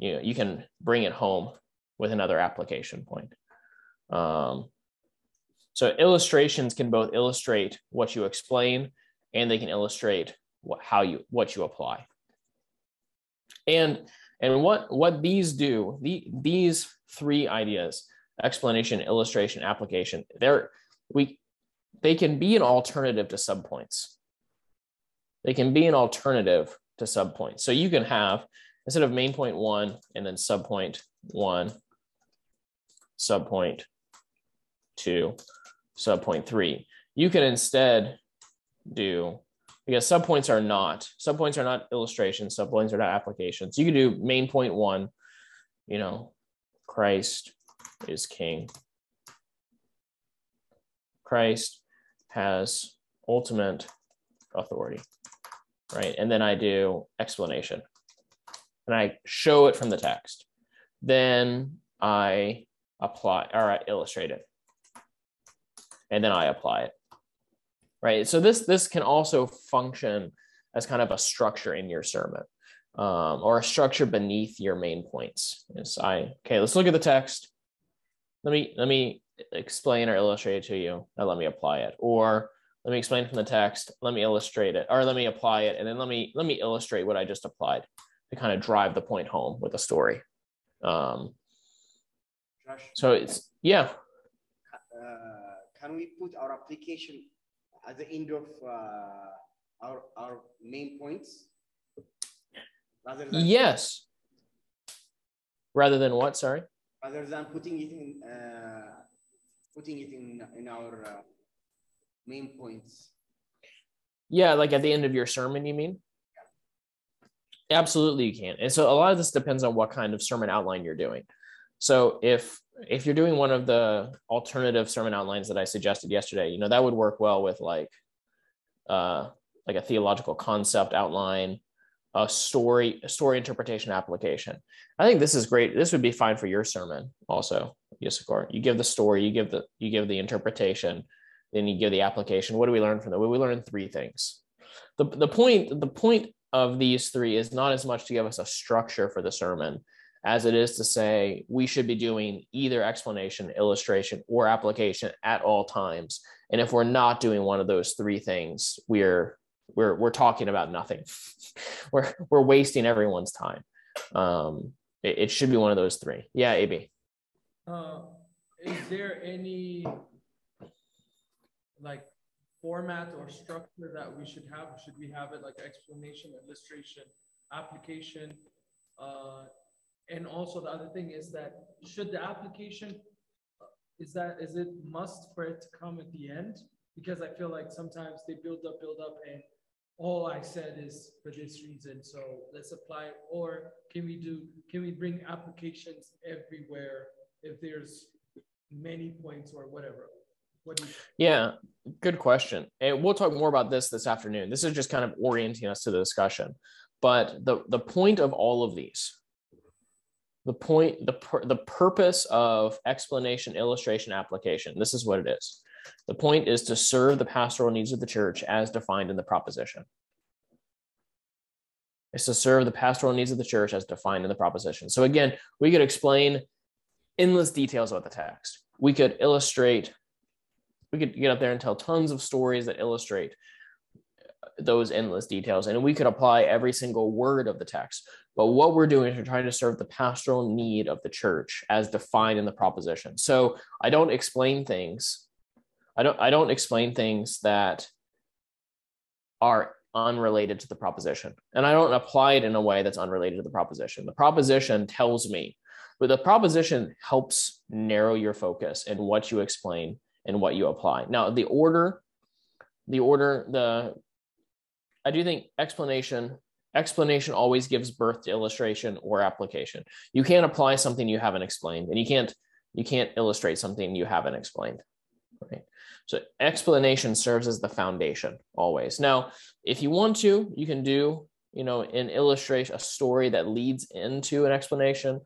you know, you can bring it home with another application point. Um, so illustrations can both illustrate what you explain and they can illustrate what, how you what you apply. And and what what these do, the, these three ideas, explanation, illustration, application, they're we they can be an alternative to subpoints. They can be an alternative to subpoints. So you can have, instead of main point one and then subpoint one, subpoint two, subpoint three, you can instead do, because subpoints are not, subpoints are not illustrations, subpoints are not applications. You can do main point one, you know, Christ is king. Christ has ultimate authority, right? And then I do explanation and I show it from the text. Then I apply or I illustrate it. And then I apply it. Right. So this this can also function as kind of a structure in your sermon. Um, or a structure beneath your main points. Is I okay, let's look at the text. Let me let me explain or illustrate it to you and let me apply it or let me explain from the text let me illustrate it or let me apply it and then let me let me illustrate what i just applied to kind of drive the point home with a story um so it's yeah can we put our application at the end of uh, our our main points rather than yes rather than what sorry rather than putting it in uh, putting it in in our uh, main points. Yeah, like at the end of your sermon, you mean? Yeah. Absolutely, you can. And so a lot of this depends on what kind of sermon outline you're doing. So if if you're doing one of the alternative sermon outlines that I suggested yesterday, you know that would work well with like uh, like a theological concept outline, a story a story interpretation application. I think this is great. This would be fine for your sermon also, Yisakor. You give the story, you give the you give the interpretation, then you give the application. What do we learn from that? We learn three things. The, the point the point of these three is not as much to give us a structure for the sermon as it is to say we should be doing either explanation, illustration, or application at all times. And if we're not doing one of those three things, we're we're we're talking about nothing. we're we're wasting everyone's time. Um, it, it, should be one of those three. Yeah, AB. Uh, is there any like format or structure that we should have? Should we have it like explanation, illustration, application? Uh, and also the other thing is that should the application is that is it must for it to come at the end? Because I feel like sometimes they build up, build up, and all I said is for this reason. So let's apply. Or can we do? Can we bring applications everywhere if there's many points or whatever? Yeah, good question. And we'll talk more about this this afternoon. This is just kind of orienting us to the discussion. But the, the point of all of these, the point, the, the purpose of explanation, illustration, application, this is what it is. The point is to serve the pastoral needs of the church as defined in the proposition. It's to serve the pastoral needs of the church as defined in the proposition. So again, we could explain endless details about the text. We could illustrate, we could get up there and tell tons of stories that illustrate those endless details, and we could apply every single word of the text. But what we're doing is we're trying to serve the pastoral need of the church as defined in the proposition. So I don't explain things. I don't I don't explain things that are unrelated to the proposition. And I don't apply it in a way that's unrelated to the proposition. The proposition tells me, but the proposition helps narrow your focus and what you explain and what you apply. Now, the order, the order, the I do think explanation explanation always gives birth to illustration or application. You can't apply something you haven't explained, and you can't you can't illustrate something you haven't explained. Right. So explanation serves as the foundation always. Now, if you want to, you can do you know an illustration, a story that leads into an explanation,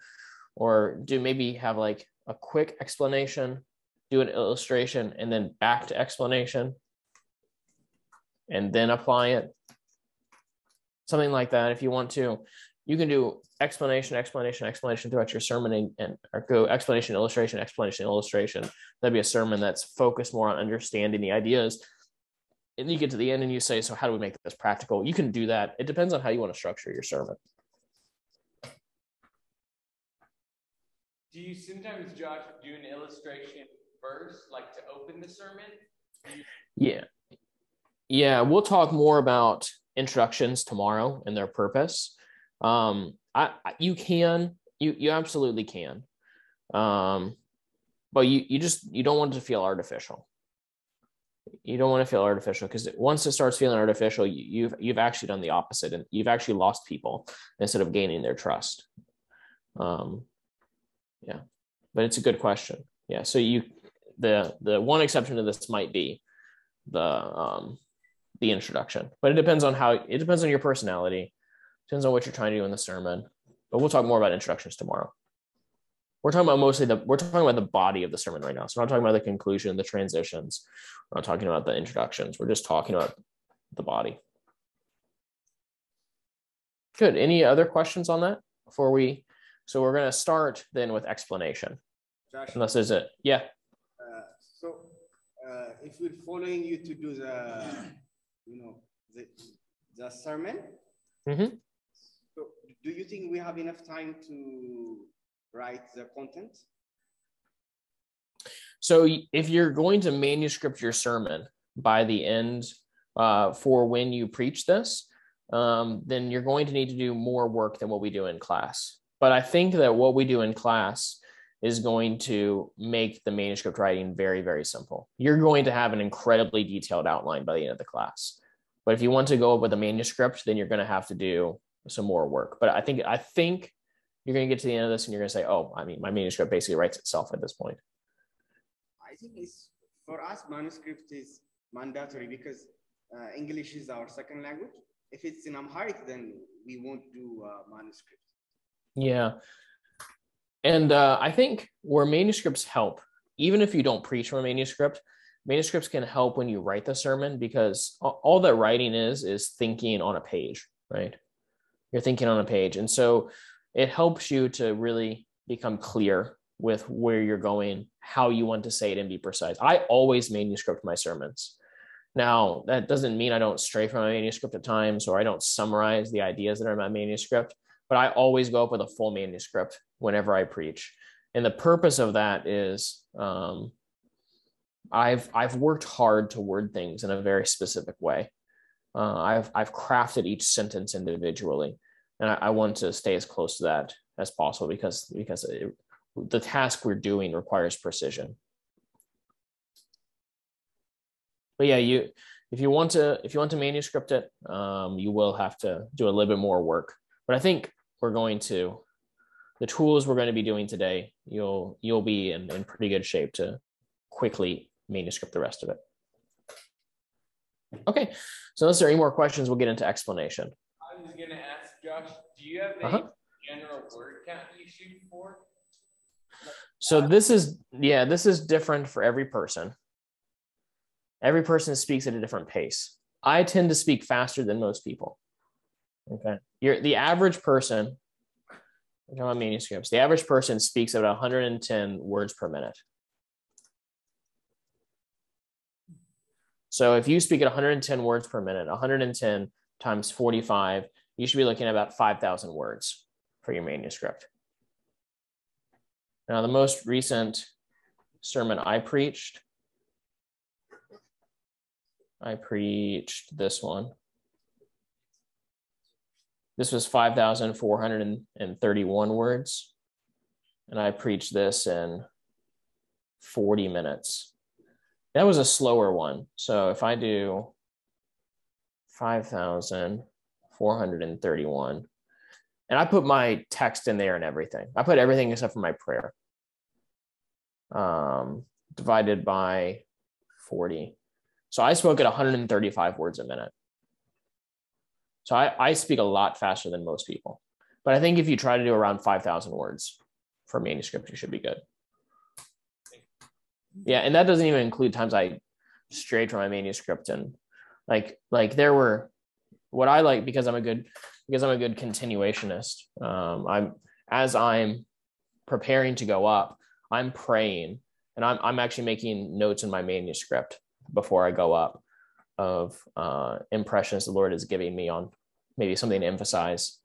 or do maybe have like a quick explanation, do an illustration, and then back to explanation, and then apply it something like that. If you want to you can do explanation explanation explanation throughout your sermon and, and or go explanation illustration explanation illustration. That'd be a sermon that's focused more on understanding the ideas. And you get to the end and you say so how do we make this practical? You can do that. It depends on how you want to structure your sermon. Do you sometimes josh do an illustration first like to open the sermon? Yeah. Yeah we'll talk more about introductions tomorrow and their purpose. Um, I, you can, you, you absolutely can. Um, but you, you just, you don't want to feel artificial. You don't want to feel artificial because once it starts feeling artificial, you, you've, you've actually done the opposite and you've actually lost people instead of gaining their trust. Um, yeah, but it's a good question. Yeah. So you, the, the one exception to this might be the, um, the introduction. But it depends on how it depends on your personality, depends on what you're trying to do in the sermon. But we'll talk more about introductions tomorrow. We're talking about mostly the we're talking about the body of the sermon right now. So we're not talking about the conclusion, the transitions. We're not talking about the introductions. We're just talking about the body. Good. Any other questions on that before we? So we're going to start then with explanation. Josh, Unless there's a yeah. Uh, so uh, if we're following you to do the you know, the, the sermon. Mm-hmm. So do you think we have enough time to write the content? So if you're going to manuscript your sermon by the end uh, for when you preach this, um, then you're going to need to do more work than what we do in class. But I think that what we do in class is going to make the manuscript writing very, very simple. You're going to have an incredibly detailed outline by the end of the class. But if you want to go with a manuscript, then you're going to have to do some more work. But I think I think you're going to get to the end of this and you're going to say, "Oh, I mean, my manuscript basically writes itself at this point." I think it's for us manuscript is mandatory because uh, English is our second language. If it's in Amharic, then we won't do uh, manuscript. Yeah, and uh, I think where manuscripts help, even if you don't preach from a manuscript, manuscripts can help when you write the sermon because all that writing is is thinking on a page, right? You're thinking on a page. And so it helps you to really become clear with where you're going, how you want to say it, and be precise. I always manuscript my sermons. Now, that doesn't mean I don't stray from my manuscript at times or I don't summarize the ideas that are in my manuscript, but I always go up with a full manuscript whenever I preach. And the purpose of that is um, I've I've worked hard to word things in a very specific way. Uh, I've I've crafted each sentence individually, and I, I, want to stay as close to that as possible because because it, the task we're doing requires precision. But yeah, you if you want to if you want to manuscript it, um, you will have to do a little bit more work. But I think we're going to the tools we're going to be doing today. You'll you'll be in, in pretty good shape to quickly manuscript the rest of it. Okay, so unless there are any more questions, we'll get into explanation. I was going to ask Josh, do you have a uh-huh. general word count you shoot for? So this is, yeah, this is different for every person. Every person speaks at a different pace. I tend to speak faster than most people. Okay. You're the average person, I'm talking about manuscripts, the average person speaks at 110 words per minute. So if you speak at 110 words per minute, 110 times 45, you should be looking at about 5,000 words for your manuscript. Now, the most recent sermon I preached, I preached this one. This was 5,431 words. And I preached this in 40 minutes. That was a slower one. So if I do 5,431, and I put my text in there and everything, I put everything except for my prayer, um, divided by 40. So I spoke at 135 words a minute. So I, I speak a lot faster than most people. But I think if you try to do around 5,000 words for manuscript, you should be good. Yeah, and that doesn't even include times I strayed from my manuscript and like like there were what I like because I'm a good because I'm a good continuationist. Um, I'm as I'm preparing to go up, I'm praying and I'm I'm actually making notes in my manuscript before I go up of uh, impressions the Lord is giving me on maybe something to emphasize,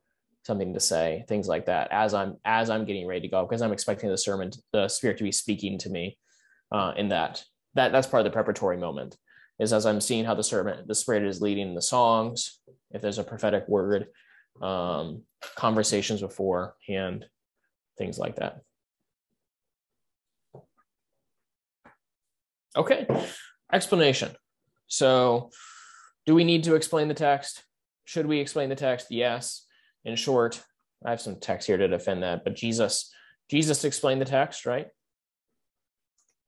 something to say, things like that. As I'm as I'm getting ready to go, because I'm expecting the sermon, the Spirit to be speaking to me uh, in that. That that's part of the preparatory moment. Is as I'm seeing how the sermon, the Spirit is leading the songs. If there's a prophetic word, um, conversations beforehand, things like that. Okay, explanation. So, do we need to explain the text? Should we explain the text? Yes. In short, I have some text here to defend that, but Jesus, Jesus explained the text, right?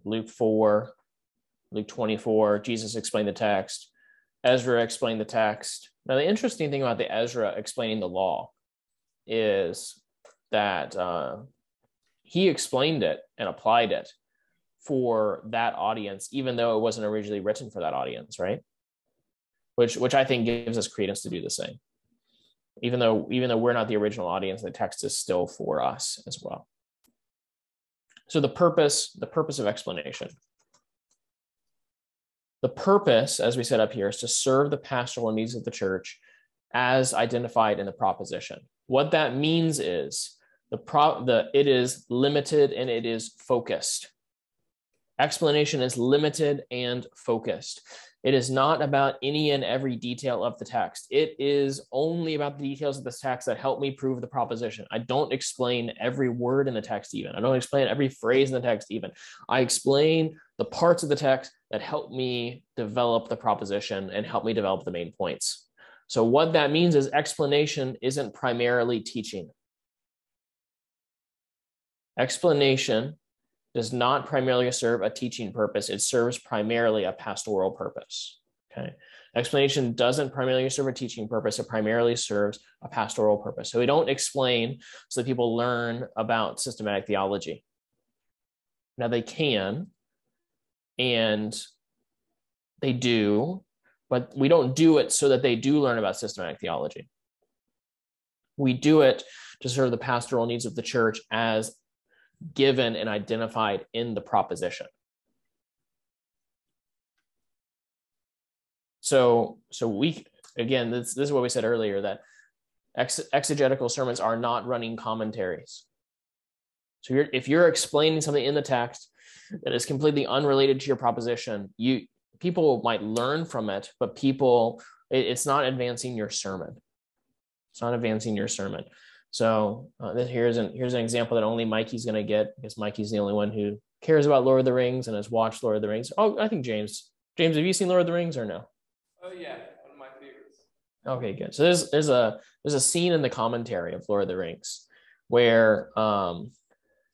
Luke 4, Luke 24, Jesus explained the text. Ezra explained the text. Now, the interesting thing about the Ezra explaining the law is that uh, he explained it and applied it for that audience, even though it wasn't originally written for that audience, right? Which which I think gives us credence to do the same. Even though even though we're not the original audience, the text is still for us as well. So the purpose, the purpose of explanation. The purpose, as we set up here, is to serve the pastoral needs of the church as identified in the proposition. What that means is the pro the it is limited and it is focused. Explanation is limited and focused. It is not about any and every detail of the text. It is only about the details of this text that help me prove the proposition. I don't explain every word in the text, even. I don't explain every phrase in the text, even. I explain the parts of the text that help me develop the proposition and help me develop the main points. So, what that means is explanation isn't primarily teaching. Explanation does not primarily serve a teaching purpose. It serves primarily a pastoral purpose. Okay. Explanation doesn't primarily serve a teaching purpose. It primarily serves a pastoral purpose. So we don't explain so that people learn about systematic theology. Now they can, and they do, but we don't do it so that they do learn about systematic theology. We do it to serve the pastoral needs of the church as given and identified in the proposition. So, so we again, this, this is what we said earlier that ex, exegetical sermons are not running commentaries. So, you're, if you're explaining something in the text that is completely unrelated to your proposition, you people might learn from it, but people, it, it's not advancing your sermon. It's not advancing your sermon. So uh, here's an here's an example that only Mikey's going to get because Mikey's the only one who cares about Lord of the Rings and has watched Lord of the Rings. Oh, I think James. James, have you seen Lord of the Rings or no? Oh yeah, one of my favorites. Okay, good. So there's there's a there's a scene in the commentary of Lord of the Rings where um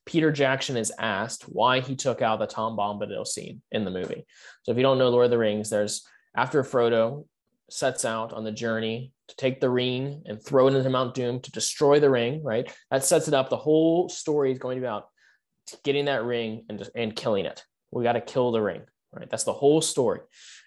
Peter Jackson is asked why he took out the Tom Bombadil scene in the movie. So if you don't know Lord of the Rings, there's after Frodo sets out on the journey to take the ring and throw it into Mount Doom to destroy the ring, right? That sets it up. The whole story is going to be about getting that ring and, and killing it. We got to kill the ring, right? That's the whole story.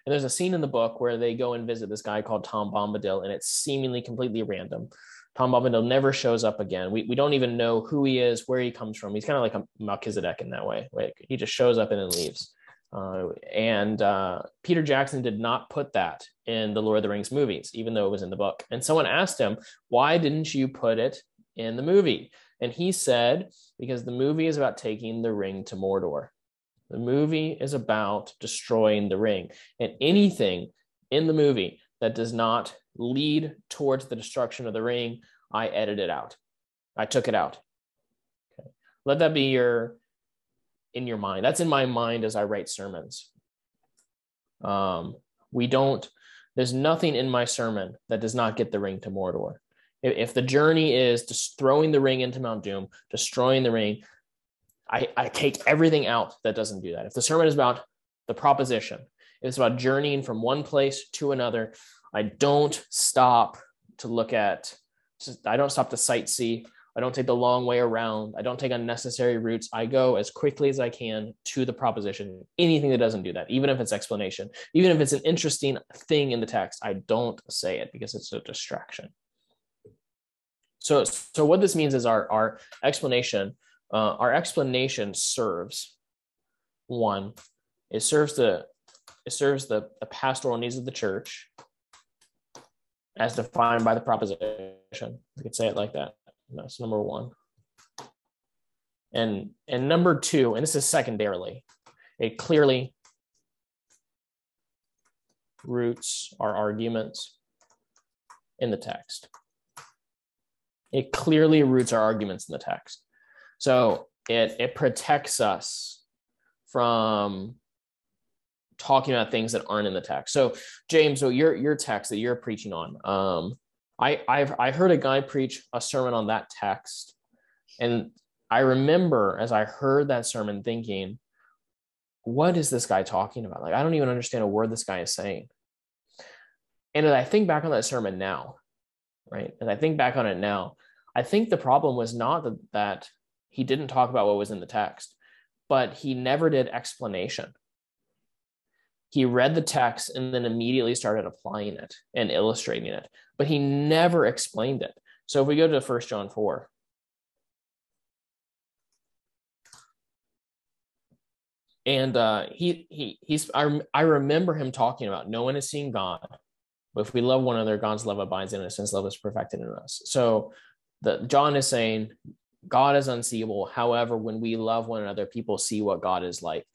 And there's a scene in the book where they go and visit this guy called Tom Bombadil, and it's seemingly completely random. Tom Bombadil never shows up again. We, we don't even know who he is, where he comes from. He's kind of like a Melchizedek in that way. Like he just shows up and then leaves. Uh, and uh, Peter Jackson did not put that in the Lord of the Rings movies, even though it was in the book. And someone asked him, why didn't you put it in the movie? And he said, because the movie is about taking the ring to Mordor. The movie is about destroying the ring. And anything in the movie that does not lead towards the destruction of the ring, I edited out. I took it out. Okay. Let that be your in your mind. That's in my mind as I write sermons. Um, we don't, there's nothing in my sermon that does not get the ring to Mordor. If, if the journey is just throwing the ring into Mount Doom, destroying the ring, I, I take everything out that doesn't do that. If the sermon is about the proposition, it's about journeying from one place to another, I don't stop to look at, I don't stop to sightsee. I don't take the long way around. I don't take unnecessary routes. I go as quickly as I can to the proposition. Anything that doesn't do that, even if it's explanation, even if it's an interesting thing in the text, I don't say it because it's a distraction. So, so what this means is our, our explanation, uh, our explanation serves one, it serves the it serves the, the pastoral needs of the church as defined by the proposition. We could say it like that. That's number one. And and number two, and this is secondarily, it clearly roots our arguments in the text. It clearly roots our arguments in the text. So it it protects us from talking about things that aren't in the text. So James, so your your text that you're preaching on, um, I I've I heard a guy preach a sermon on that text, and I remember as I heard that sermon thinking, what is this guy talking about? Like I don't even understand a word this guy is saying. And as I think back on that sermon now, right? And I think back on it now, I think the problem was not that, that he didn't talk about what was in the text, but he never did explanation he read the text and then immediately started applying it and illustrating it but he never explained it. So if we go to First john 4 and uh, he he he's I, I remember him talking about no one has seen god but if we love one another god's love abides in us since love is perfected in us. So the john is saying god is unseeable. However when we love one another people see what god is like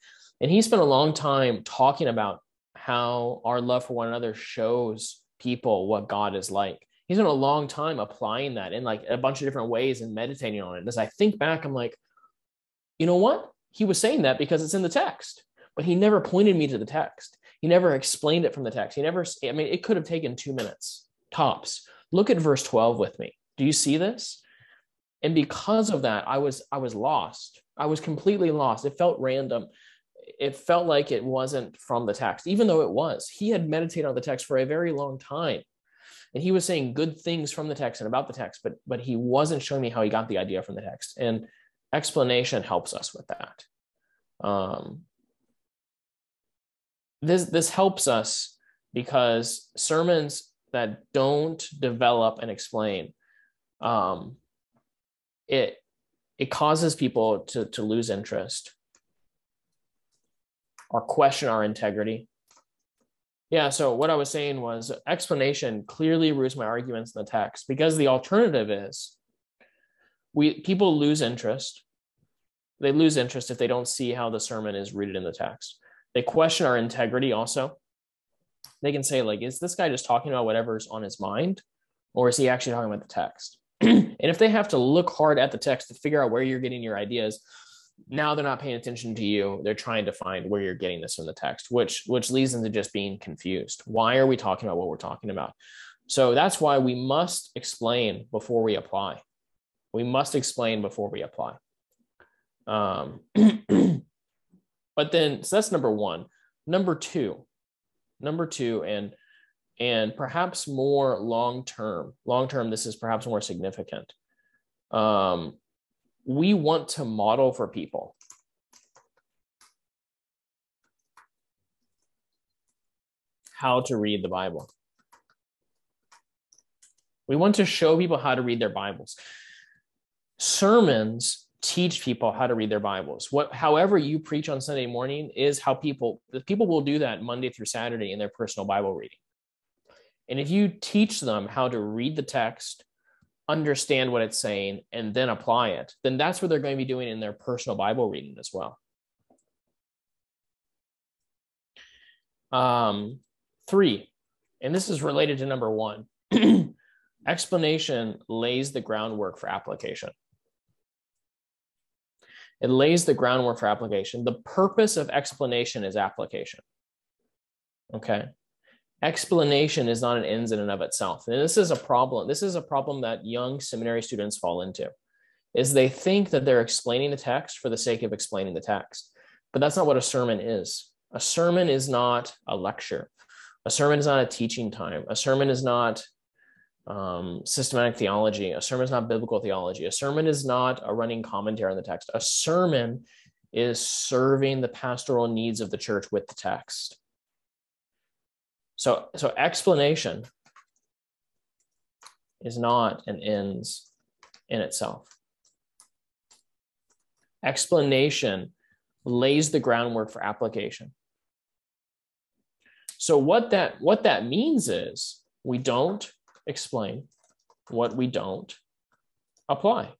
and he spent a long time talking about how our love for one another shows people what God is like. He spent a long time applying that in like a bunch of different ways and meditating on it. And as I think back, I'm like, you know what? He was saying that because it's in the text, but he never pointed me to the text. He never explained it from the text. He never, I mean, it could have taken two minutes tops. Look at verse 12 with me. Do you see this? And because of that, I was I was lost. I was completely lost. It felt random it felt like it wasn't from the text, even though it was. He had meditated on the text for a very long time. And he was saying good things from the text and about the text, but but he wasn't showing me how he got the idea from the text. And explanation helps us with that. Um, this this helps us because sermons that don't develop and explain, um, it it causes people to to lose interest or question our integrity. Yeah, so what I was saying was explanation clearly roots my arguments in the text because the alternative is we people lose interest. They lose interest if they don't see how the sermon is rooted in the text. They question our integrity also. They can say, like, is this guy just talking about whatever's on his mind? Or is he actually talking about the text? and if they have to look hard at the text to figure out where you're getting your ideas, now they're not paying attention to you they're trying to find where you're getting this from the text which which leads them to just being confused why are we talking about what we're talking about so that's why we must explain before we apply we must explain before we apply Um, but then, so that's number one. Number two, number two, and and perhaps more long term. Long term, this is perhaps more significant. Um, we want to model for people. How to read the Bible. We want to show people how to read their Bibles. Sermons teach people how to read their Bibles. What, however, you preach on Sunday morning is how people people will do that Monday through Saturday in their personal Bible reading. And if you teach them how to read the text, understand what it's saying, and then apply it, then that's what they're going to be doing in their personal Bible reading as well. Um, three, and this is related to number one. explanation lays the groundwork for application. It lays the groundwork for application. The purpose of explanation is application. Okay. Explanation is not an ends in and of itself. And this is a problem. This is a problem that young seminary students fall into is they think that they're explaining the text for the sake of explaining the text. But that's not what a sermon is. A sermon is not a lecture. A sermon is not a teaching time. A sermon is not um, systematic theology. A sermon is not biblical theology. A sermon is not a running commentary on the text. A sermon is serving the pastoral needs of the church with the text. So, so explanation is not an ends in itself. Explanation lays the groundwork for application. So what that what that means is we don't explain what we don't apply.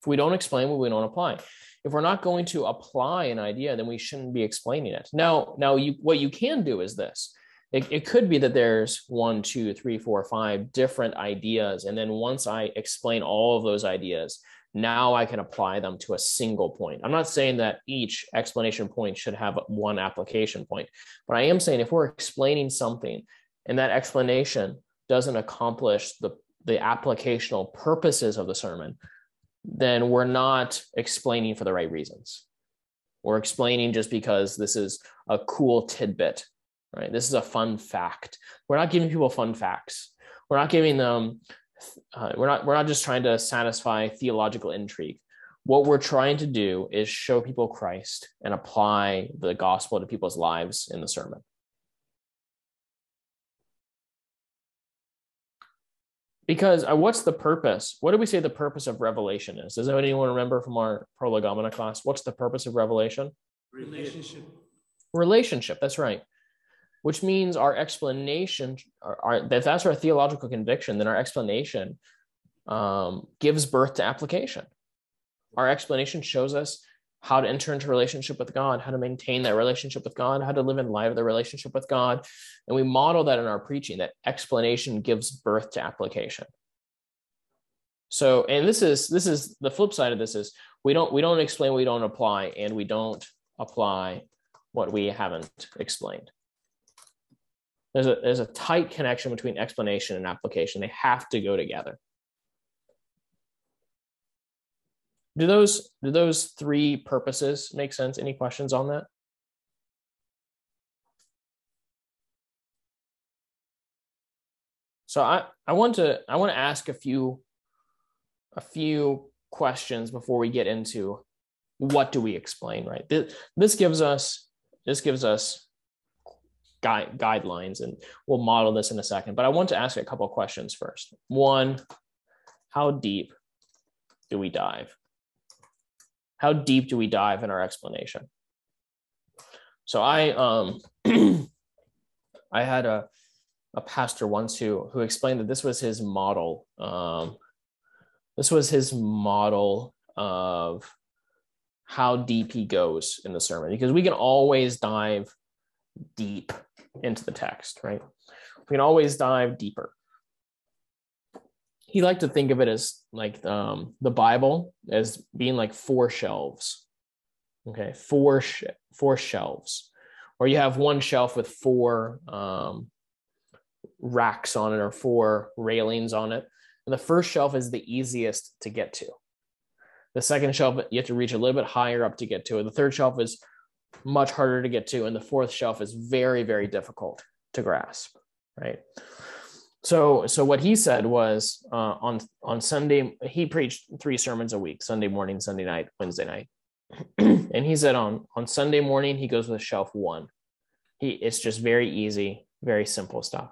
If we don't explain what we don't apply, if we're not going to apply an idea, then we shouldn't be explaining it. Now, now you what you can do is this. It, it could be that there's one, two, three, four, five different ideas. And then once I explain all of those ideas, now I can apply them to a single point. I'm not saying that each explanation point should have one application point, but I am saying if we're explaining something and that explanation doesn't accomplish the, the applicational purposes of the sermon, then we're not explaining for the right reasons. We're explaining just because this is a cool tidbit, right? This is a fun fact. We're not giving people fun facts. We're not giving them, uh, we're not, we're not just trying to satisfy theological intrigue. What we're trying to do is show people Christ and apply the gospel to people's lives in the sermon. Because uh, what's the purpose? What do we say the purpose of revelation is? Does anyone remember from our prolegomena class? What's the purpose of revelation? Relationship. Relationship. That's right. Which means our explanation, our, our, if that's our theological conviction, then our explanation um, gives birth to application. Our explanation shows us how to enter into relationship with God, how to maintain that relationship with God, how to live in light of the relationship with God. And we model that in our preaching, that explanation gives birth to application. So, and this is this is the flip side of this is we don't we don't explain we don't apply, and we don't apply what we haven't explained. There's a there's a tight connection between explanation and application. They have to go together. Do those do those three purposes make sense? Any questions on that? So I, I want to I want to ask a few a few questions before we get into what do we explain, right? This, this gives us this gives us guide, guidelines and we'll model this in a second. But I want to ask a couple questions first. One, how deep do we dive? How deep do we dive in our explanation? So I um I had a a pastor once who who explained that this was his model. Um, this was his model of how deep he goes in the sermon because we can always dive deep into the text, right? We can always dive deeper he liked to think of it as like um, the Bible as being like four shelves. Okay, four sh- four shelves, or you have one shelf with four um, racks on it or four railings on it. And the first shelf is the easiest to get to. The second shelf, you have to reach a little bit higher up to get to it. The third shelf is much harder to get to. And the fourth shelf is very, very difficult to grasp, right? So, so what he said was uh, on on Sunday he preached three sermons a week: Sunday morning, Sunday night, Wednesday night. and he said on on Sunday morning he goes with shelf one. He it's just very easy, very simple stuff.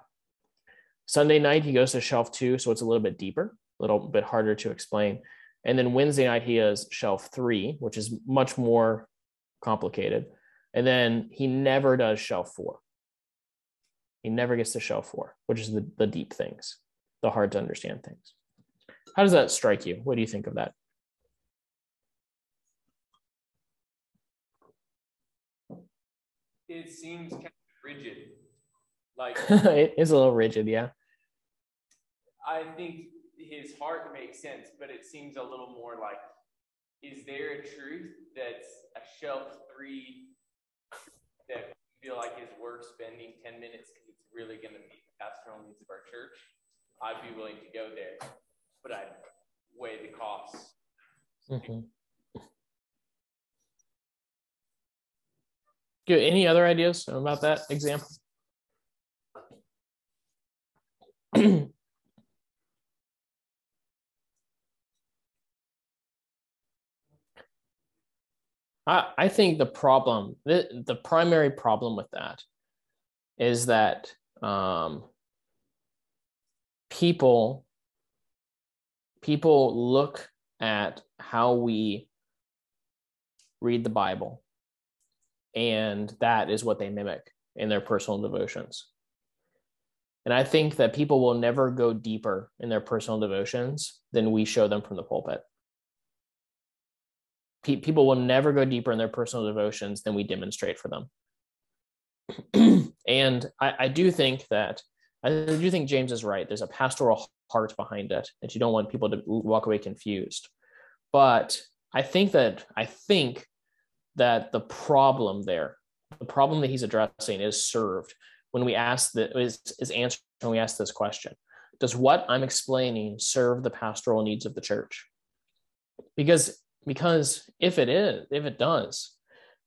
Sunday night he goes to shelf two, so it's a little bit deeper, a little bit harder to explain. And then Wednesday night he has shelf three, which is much more complicated. And then he never does shelf four. He never gets to shelf four, which is the, the deep things, the hard to understand things. How does that strike you? What do you think of that? It seems kind of rigid. Like it is a little rigid, yeah. I think his heart makes sense, but it seems a little more like, is there a truth that's a shelf three that feel like is worth spending 10 minutes It's really going to meet the pastoral needs of our church, I'd be willing to go there, but I'd weigh the costs. Mm-hmm. Good. Any other ideas about that example? I, I think the problem, the, the primary problem with that is that um, people people look at how we read the Bible, and that is what they mimic in their personal devotions. And I think that people will never go deeper in their personal devotions than we show them from the pulpit. People will never go deeper in their personal devotions than we demonstrate for them. and I, I do think that I do think James is right. There's a pastoral heart behind it that you don't want people to walk away confused. But I think that I think that the problem there, the problem that he's addressing is served when we ask that is, is answered when we ask this question. Does what I'm explaining serve the pastoral needs of the church? Because because if it is, if it does,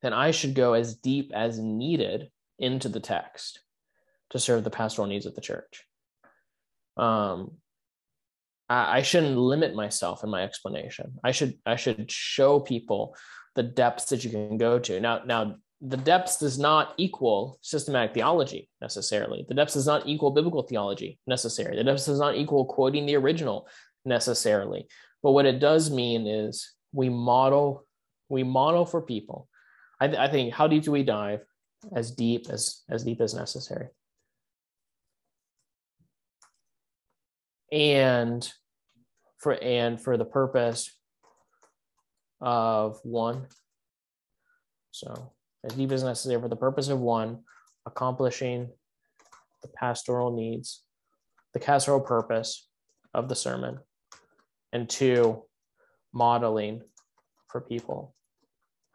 then I should go as deep as needed into the text to serve the pastoral needs of the church. Um, I, I shouldn't limit myself in my explanation. I should I should show people the depths that you can go to. Now, now the depths does not equal systematic theology necessarily. The depths does not equal biblical theology necessarily. The depths does not equal quoting the original necessarily. But what it does mean is we model we model for people. I, th- I think how deep do we dive? as deep as as deep as necessary and for and for the purpose of one so as deep as necessary for the purpose of one accomplishing the pastoral needs the pastoral purpose of the sermon and two modeling for people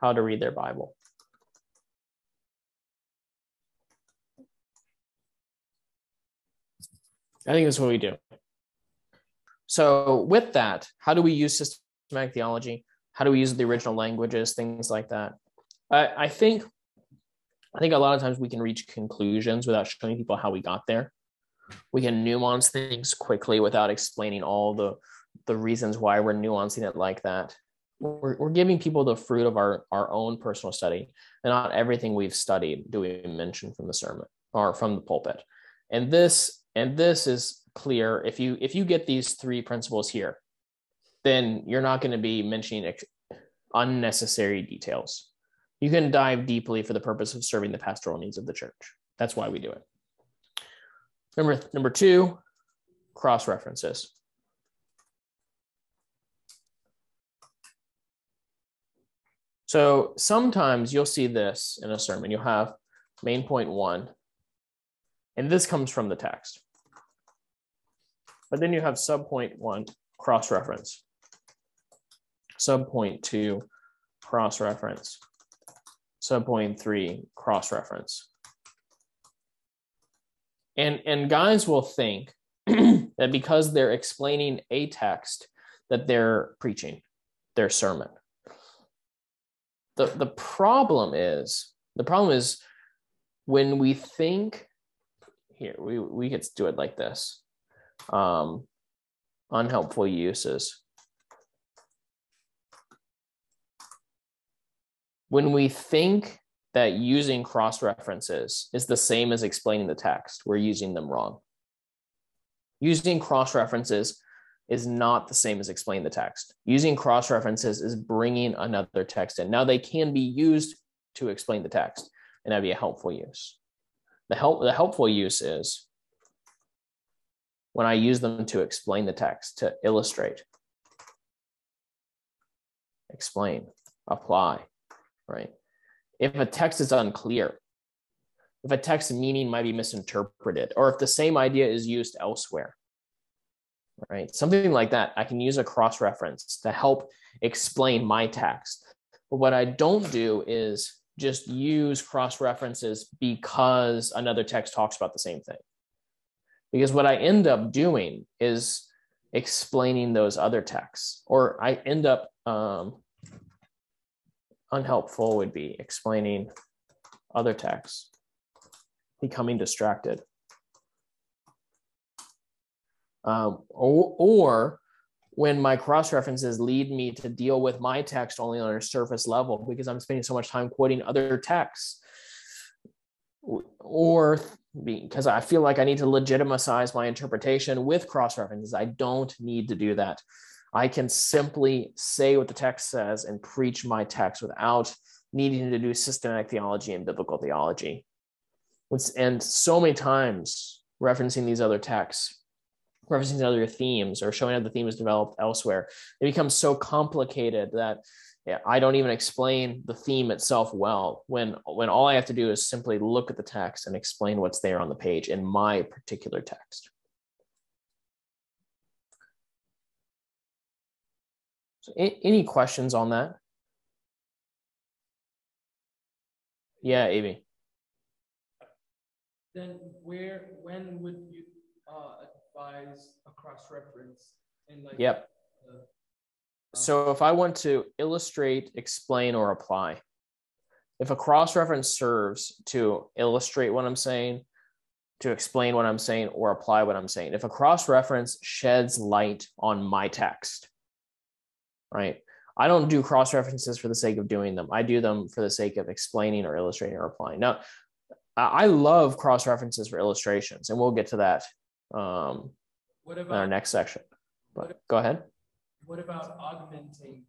how to read their bible I think that's what we do. So, with that, how do we use systematic theology? How do we use the original languages, things like that? I, I think, I think a lot of times we can reach conclusions without showing people how we got there. We can nuance things quickly without explaining all the the reasons why we're nuancing it like that. We're, we're giving people the fruit of our our own personal study, and not everything we've studied do we mention from the sermon or from the pulpit. And this and this is clear. If you if you get these three principles here then you're not going to be mentioning ex- unnecessary details. You can dive deeply for the purpose of serving the pastoral needs of the church. That's why we do it. Number number two cross references so sometimes you'll see this in a sermon you'll have main point one and this comes from the text. But then you have subpoint one, cross-reference. Subpoint two, cross-reference. Subpoint three, cross-reference. And, and guys will think that because they're explaining a text that they're preaching. their sermon. The, the problem is the problem is when we think here we, we could do it like this um, unhelpful uses. When we think that using cross references is the same as explaining the text we're using them wrong. Using cross references is not the same as explaining the text. Using cross references is bringing another text in. Now they can be used to explain the text and that'd be a helpful use. The help the helpful use is when I use them to explain the text, to illustrate, explain, apply, right? If a text is unclear, if a text meaning might be misinterpreted, or if the same idea is used elsewhere, right? Something like that, I can use a cross reference to help explain my text. But what I don't do is just use cross references because another text talks about the same thing. Because what I end up doing is explaining those other texts, or I end up um, unhelpful would be explaining other texts, becoming distracted. Um, or, or when my cross references lead me to deal with my text only on a surface level because I'm spending so much time quoting other texts, or because I feel like I need to legitimize my interpretation with cross references. I don't need to do that. I can simply say what the text says and preach my text without needing to do systematic theology and biblical theology. And so many times referencing these other texts referencing other themes or showing how the theme is developed elsewhere. It becomes so complicated that I don't even explain the theme itself well when when all I have to do is simply look at the text and explain what's there on the page in my particular text. So any questions on that? Yeah, Avi. Then where when would you uh, a cross reference and like yep. uh, so if i want to illustrate explain or apply if a cross reference serves to illustrate what i'm saying to explain what i'm saying or apply what i'm saying if a cross reference sheds light on my text right? I don't do cross references for the sake of doing them. I do them for the sake of explaining or illustrating or applying. Now i love cross references for illustrations and we'll get to that um, what about, in our next section. But go ahead. What about augmenting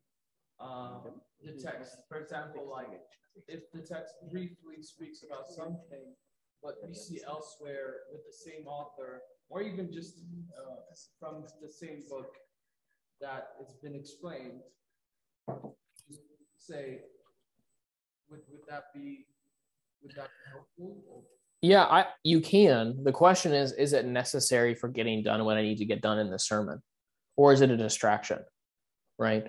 um, the text? For example, like if the text briefly speaks about something, but we see elsewhere with the same author, or even just uh, from the same book that it's been explained, say, would, would that be would that be helpful? Yeah, I you can. The question is, is it necessary for getting done what I need to get done in the sermon? Or is it a distraction? Right.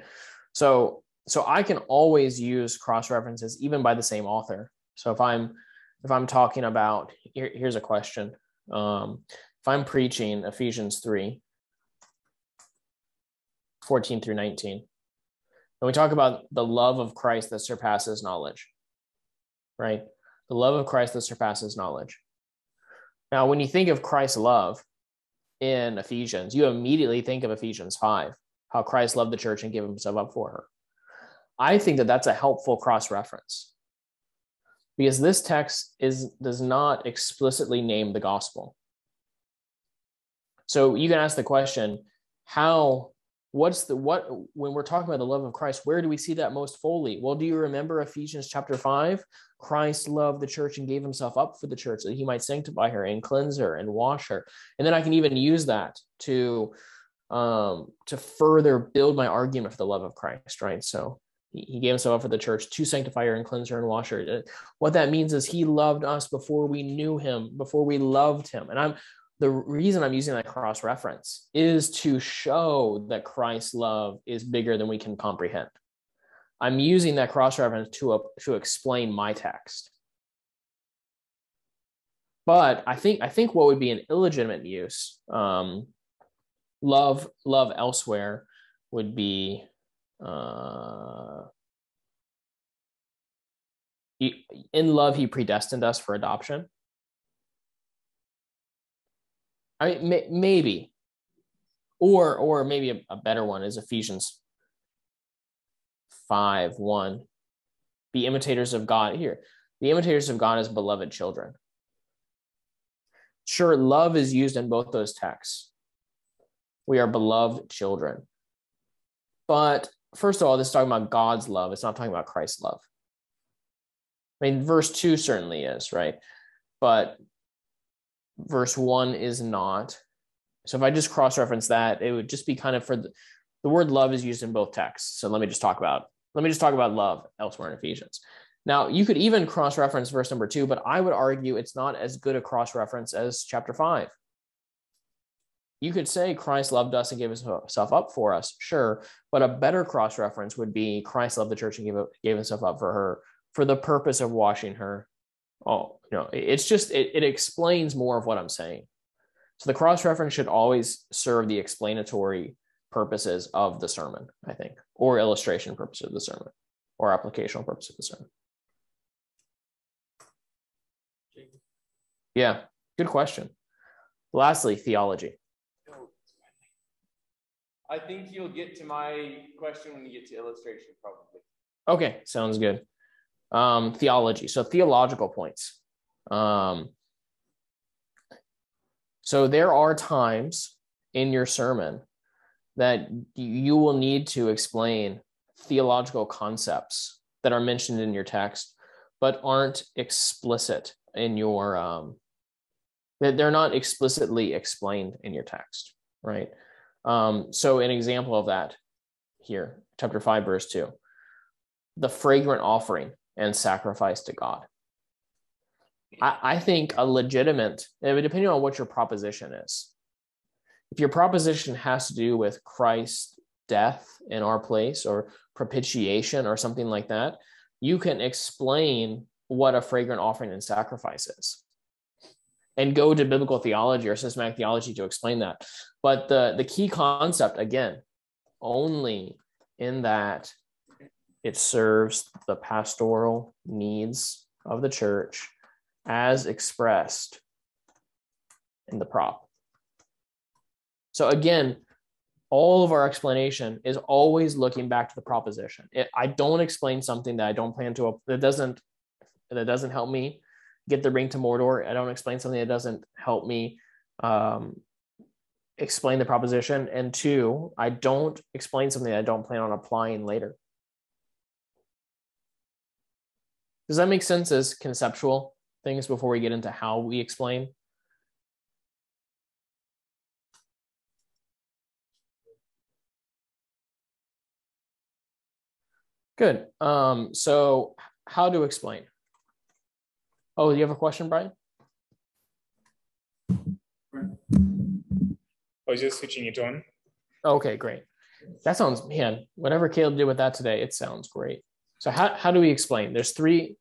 So so I can always use cross references even by the same author. So if I'm if I'm talking about here, here's a question. Um, if I'm preaching Ephesians 3, 14 through 19, and we talk about the love of Christ that surpasses knowledge, right? The love of Christ that surpasses knowledge. Now, when you think of Christ's love in Ephesians, you immediately think of Ephesians 5, how Christ loved the church and gave himself up for her. I think that that's a helpful cross reference because this text is does not explicitly name the gospel. So you can ask the question, how what's the what when we're talking about the love of Christ, where do we see that most fully? Well, do you remember Ephesians chapter 5? Christ loved the church and gave himself up for the church that he might sanctify her and cleanse her and wash her. And then I can even use that to um to further build my argument for the love of Christ, right? So he gave himself up for the church to sanctify her and cleanse her and wash her. What that means is he loved us before we knew him, before we loved him. And I'm the reason I'm using that cross reference is to show that Christ's love is bigger than we can comprehend. I'm using that cross reference to, uh, to explain my text. But I think I think what would be an illegitimate use, um, love love elsewhere, would be uh, in love, he predestined us for adoption. I mean, may, maybe, or or maybe a, a better one is Ephesians five one. Be imitators of God. Here, the imitators of God as beloved children. Sure, love is used in both those texts. We are beloved children. But first of all, this is talking about God's love. It's not talking about Christ's love. I mean, verse 2 certainly is, right? But verse 1 is not. So if I just cross reference that, it would just be kind of for the, the word love is used in both texts. So let me just talk about let me just talk about love elsewhere in Ephesians. Now, you could even cross reference verse number 2, but I would argue it's not as good a cross reference as chapter 5. You could say Christ loved us and gave himself up for us, sure, but a better cross reference would be Christ loved the church and gave, gave himself up for her for the purpose of washing her. Oh, you know, it's just, it, it explains more of what I'm saying. So the cross reference should always serve the explanatory purposes of the sermon, I think, or illustration purposes of the sermon, or applicational purpose of the sermon. Yeah, good question. Lastly, theology. I think you'll get to my question when you get to illustration, probably. Okay, sounds good um, theology. So theological points. Um, so there are times in your sermon that you will need to explain theological concepts that are mentioned in your text, but aren't explicit in your um, that they're not explicitly explained in your text, right? Um, so an example of that here, chapter five, verse two, the fragrant offering and sacrifice to God. I, I think a legitimate, depending on what your proposition is, if your proposition has to do with Christ's death in our place or propitiation or something like that, you can explain what a fragrant offering and sacrifice is and go to biblical theology or systematic theology to explain that. But the, the key concept, again, only in that it serves the pastoral needs of the church as expressed in the prop. So again, all of our explanation is always looking back to the proposition. It, I don't explain something that I don't plan to that doesn't that doesn't help me get the ring to Mordor. I don't explain something that doesn't help me um, explain the proposition. And two, I don't explain something I don't plan on applying later. Does that make sense as conceptual things before we get into how we explain? Good. Um, so how to explain? Oh, do you have a question, Brian? I was just switching it on. Okay, great. That sounds, man, whatever Caleb did with that today, it sounds great. So how, how do we explain? There's three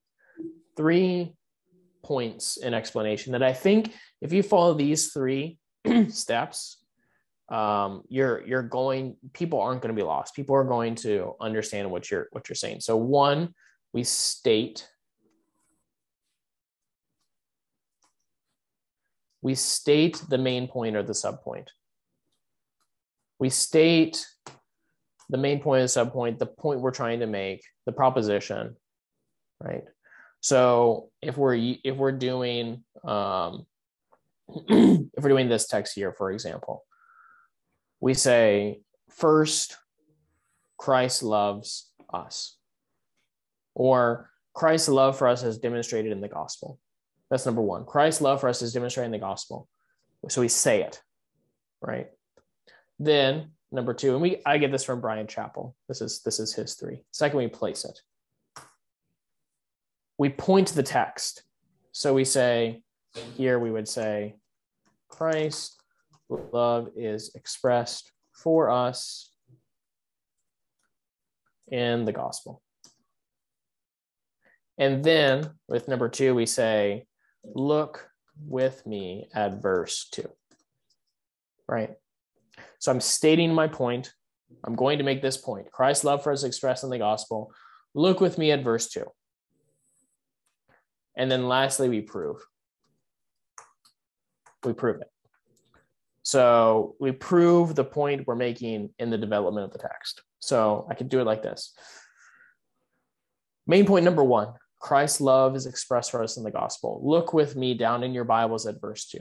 three points in explanation that I think if you follow these three steps, um, you're you're going people aren't going to be lost. People are going to understand what you're what you're saying. So one, we state we state the main point or the subpoint. We state the main and of the subpoint, the point we're trying to make, the proposition, right? So if we're if we're doing um, if we're doing this text here, for example, we say first, Christ loves us, or Christ's love for us is demonstrated in the gospel. That's number one. Christ's love for us is demonstrated in the gospel. So we say it, right? Then number two, and we I get this from Bryan Chapell. This is this is his three. Second, we place it. We point the text. So we say, here we would say, Christ love is expressed for us in the gospel. And then with number two, we say, look with me at verse two. Right? So I'm stating my point. I'm going to make this point. Christ's love for us expressed in the gospel. Look with me at verse 2. And then lastly, we prove. We prove it. So we prove the point we're making in the development of the text. So I could do it like this. Main point number one Christ's love is expressed for us in the gospel. Look with me down in your Bibles at verse 2.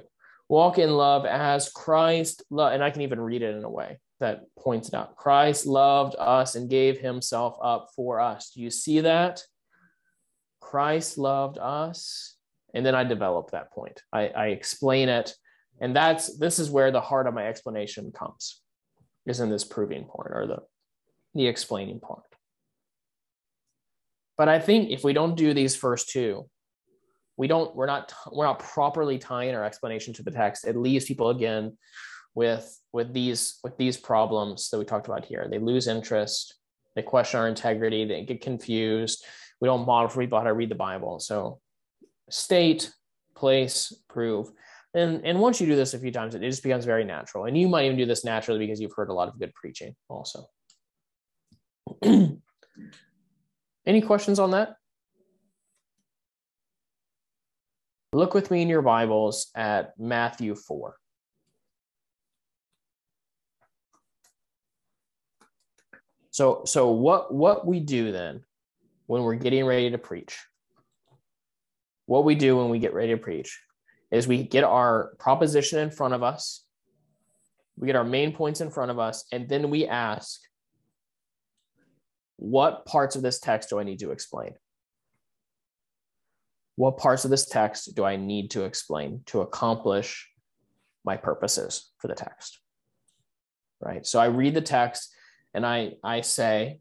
Walk in love as Christ loved, and I can even read it in a way that points it out. Christ loved us and gave himself up for us. Do you see that? Christ loved us. And then I develop that point. I, I explain it. And that's this is where the heart of my explanation comes, is in this proving point or the, the explaining part. But I think if we don't do these first two, we don't we're not we're not properly tying our explanation to the text. It leaves people again with with these with these problems that we talked about here. They lose interest, they question our integrity, they get confused. We don't model for people how to read the Bible. So state, place, prove. And, and once you do this a few times, it just becomes very natural. And you might even do this naturally because you've heard a lot of good preaching also. Any questions on that? Look with me in your Bibles at Matthew 4. So, so what, what we do then when we're getting ready to preach, what we do when we get ready to preach is we get our proposition in front of us, we get our main points in front of us, and then we ask, what parts of this text do I need to explain? What parts of this text do I need to explain to accomplish my purposes for the text? Right. So I read the text and I I say,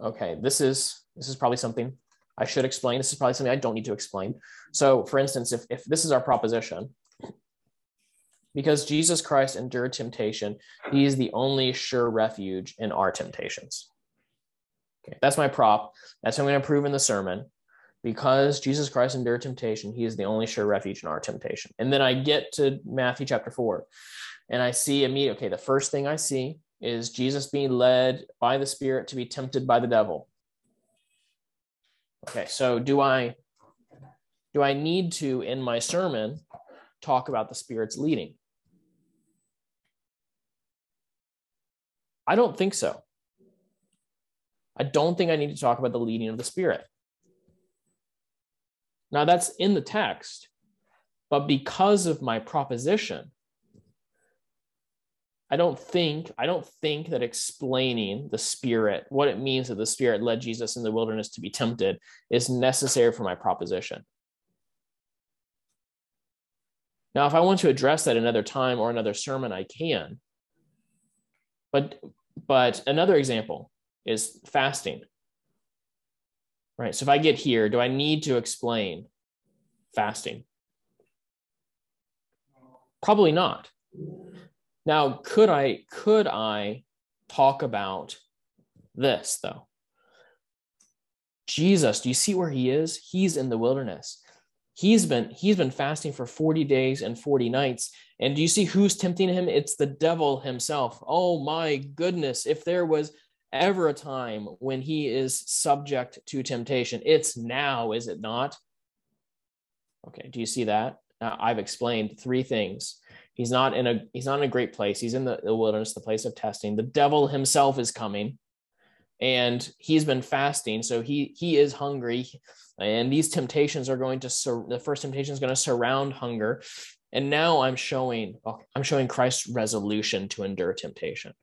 okay, this is this is probably something I should explain. This is probably something I don't need to explain. So for instance, if, if this is our proposition, because Jesus Christ endured temptation, he is the only sure refuge in our temptations. Okay, that's my prop. That's what I'm going to prove in the sermon. Because Jesus Christ endured temptation, he is the only sure refuge in our temptation. And then I get to Matthew chapter 4 and I see immediately, okay, the first thing I see is Jesus being led by the Spirit to be tempted by the devil. Okay, so do I do I need to in my sermon talk about the Spirit's leading? I don't think so. I don't think I need to talk about the leading of the Spirit. Now, that's in the text, but because of my proposition, I don't think I don't think that explaining the spirit, what it means that the spirit led Jesus in the wilderness to be tempted, is necessary for my proposition. Now, if I want to address that another time or another sermon, I can. But but another example is fasting. Right. So if I get here, do I need to explain fasting? Probably not. Now, could I could I talk about this though? Jesus, do you see where he is? He's in the wilderness. He's been he's been fasting for 40 days and 40 nights. And do you see who's tempting him? It's the devil himself. Oh my goodness, if there was ever a time when he is subject to temptation. It's now, is it not? Okay, do you see that? Now, I've explained three things. He's not in a he's not in a great place. He's in the, the wilderness, the place of testing. The devil himself is coming, and he's been fasting, so he he is hungry, and these temptations are going to sur- the first temptation is going to surround hunger, and now I'm showing I'm showing Christ's resolution to endure temptation.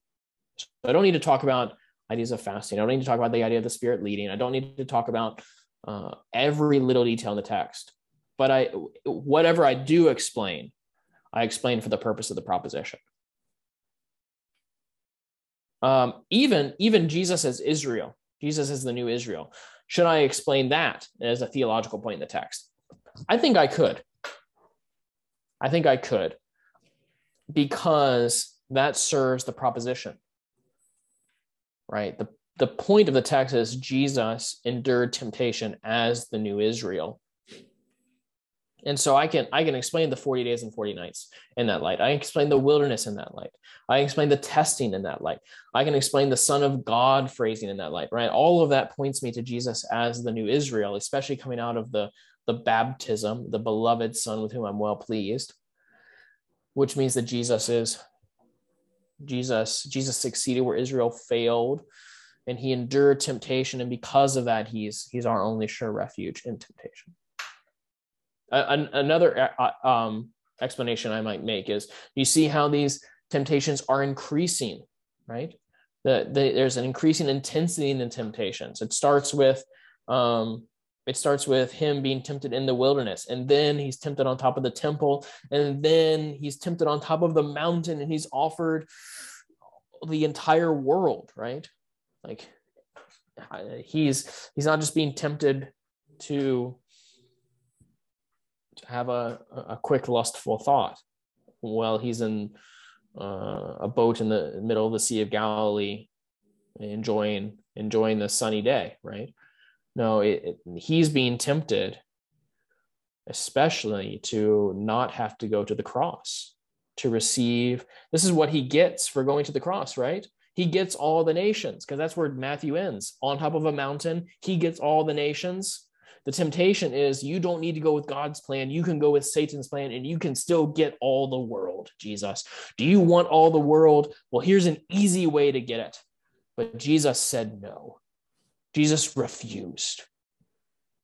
So I don't need to talk about ideas of fasting. I don't need to talk about the idea of the spirit leading. I don't need to talk about uh, every little detail in the text. But I, whatever I do explain, I explain for the purpose of the proposition. Um, even even Jesus as Israel, Jesus as the new Israel. Should I explain that as a theological point in the text? I think I could. I think I could, because that serves the proposition right? The, the point of the text is Jesus endured temptation as the new Israel. And so I can I can explain the 40 days and 40 nights in that light. I can explain the wilderness in that light. I can explain the testing in that light. I can explain the Son of God phrasing in that light, right? All of that points me to Jesus as the new Israel, especially coming out of the, the baptism, the beloved Son with whom I'm well pleased, which means that Jesus is Jesus, Jesus succeeded where Israel failed, and he endured temptation, and because of that, he's he's our only sure refuge in temptation another uh, uh, um, explanation I might make is you see how these temptations are increasing, right? The, the, there's an increasing intensity in the temptations. It starts with um, it starts with him being tempted in the wilderness, and then he's tempted on top of the temple, and then he's tempted on top of the mountain, and he's offered the entire world, right? Like he's he's not just being tempted to have a, a quick lustful thought while he's in uh, a boat in the middle of the Sea of Galilee, enjoying enjoying the sunny day, right? No, it, it, he's being tempted, especially to not have to go to the cross to receive. This is what he gets for going to the cross, right? He gets all the nations because that's where Matthew ends on top of a mountain. He gets all the nations the temptation is you don't need to go with God's plan. You can go with Satan's plan and you can still get all the world, Jesus. Do you want all the world? Well, here's an easy way to get it. But Jesus said no. Jesus refused.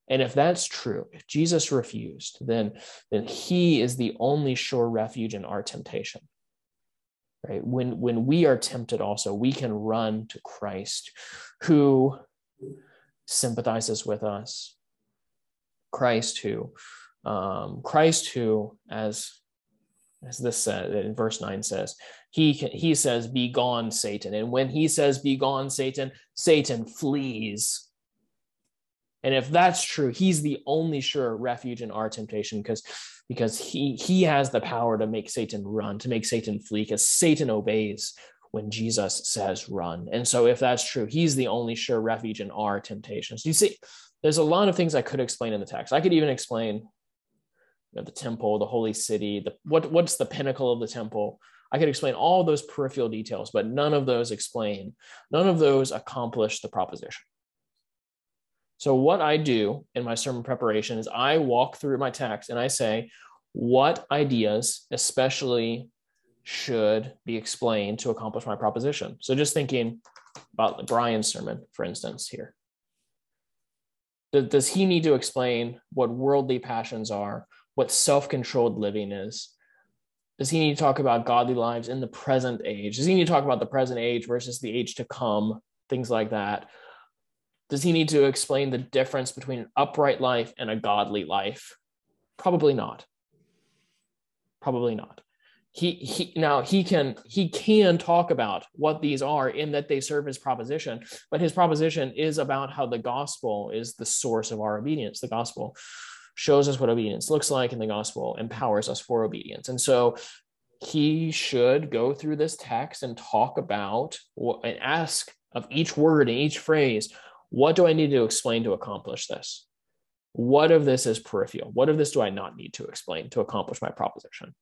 And if that's true, if Jesus refused, then, then he is the only sure refuge in our temptation. Right? When, when we are tempted, also, we can run to Christ who sympathizes with us, Christ who, um, Christ who, as as this said in verse 9 says, he he says, Be gone, Satan. And when he says, Be gone, Satan, Satan flees. And if that's true, he's the only sure refuge in our temptation because because he he has the power to make Satan run, to make Satan flee, because Satan obeys when Jesus says run. And so if that's true, he's the only sure refuge in our temptations. You see, there's a lot of things I could explain in the text. I could even explain you know, the temple, the holy city, the what what's the pinnacle of the temple. I could explain all those peripheral details, but none of those explain, none of those accomplish the proposition. So what I do in my sermon preparation is I walk through my text and I say, what ideas especially should be explained to accomplish my proposition. So just thinking about Brian's sermon, for instance, here does he need to explain what worldly passions are, what self controlled living is? Does he need to talk about godly lives in the present age? Does he need to talk about the present age versus the age to come? Things like that. Does he need to explain the difference between an upright life and a godly life? Probably not. Probably not he he now he can he can talk about what these are in that they serve his proposition but his proposition is about how the gospel is the source of our obedience. The gospel shows us what obedience looks like and the gospel empowers us for obedience. And so he should go through this text and talk about and ask of each word and each phrase what do i need to explain to accomplish this? What of this is peripheral? What of this do i not need to explain to accomplish my proposition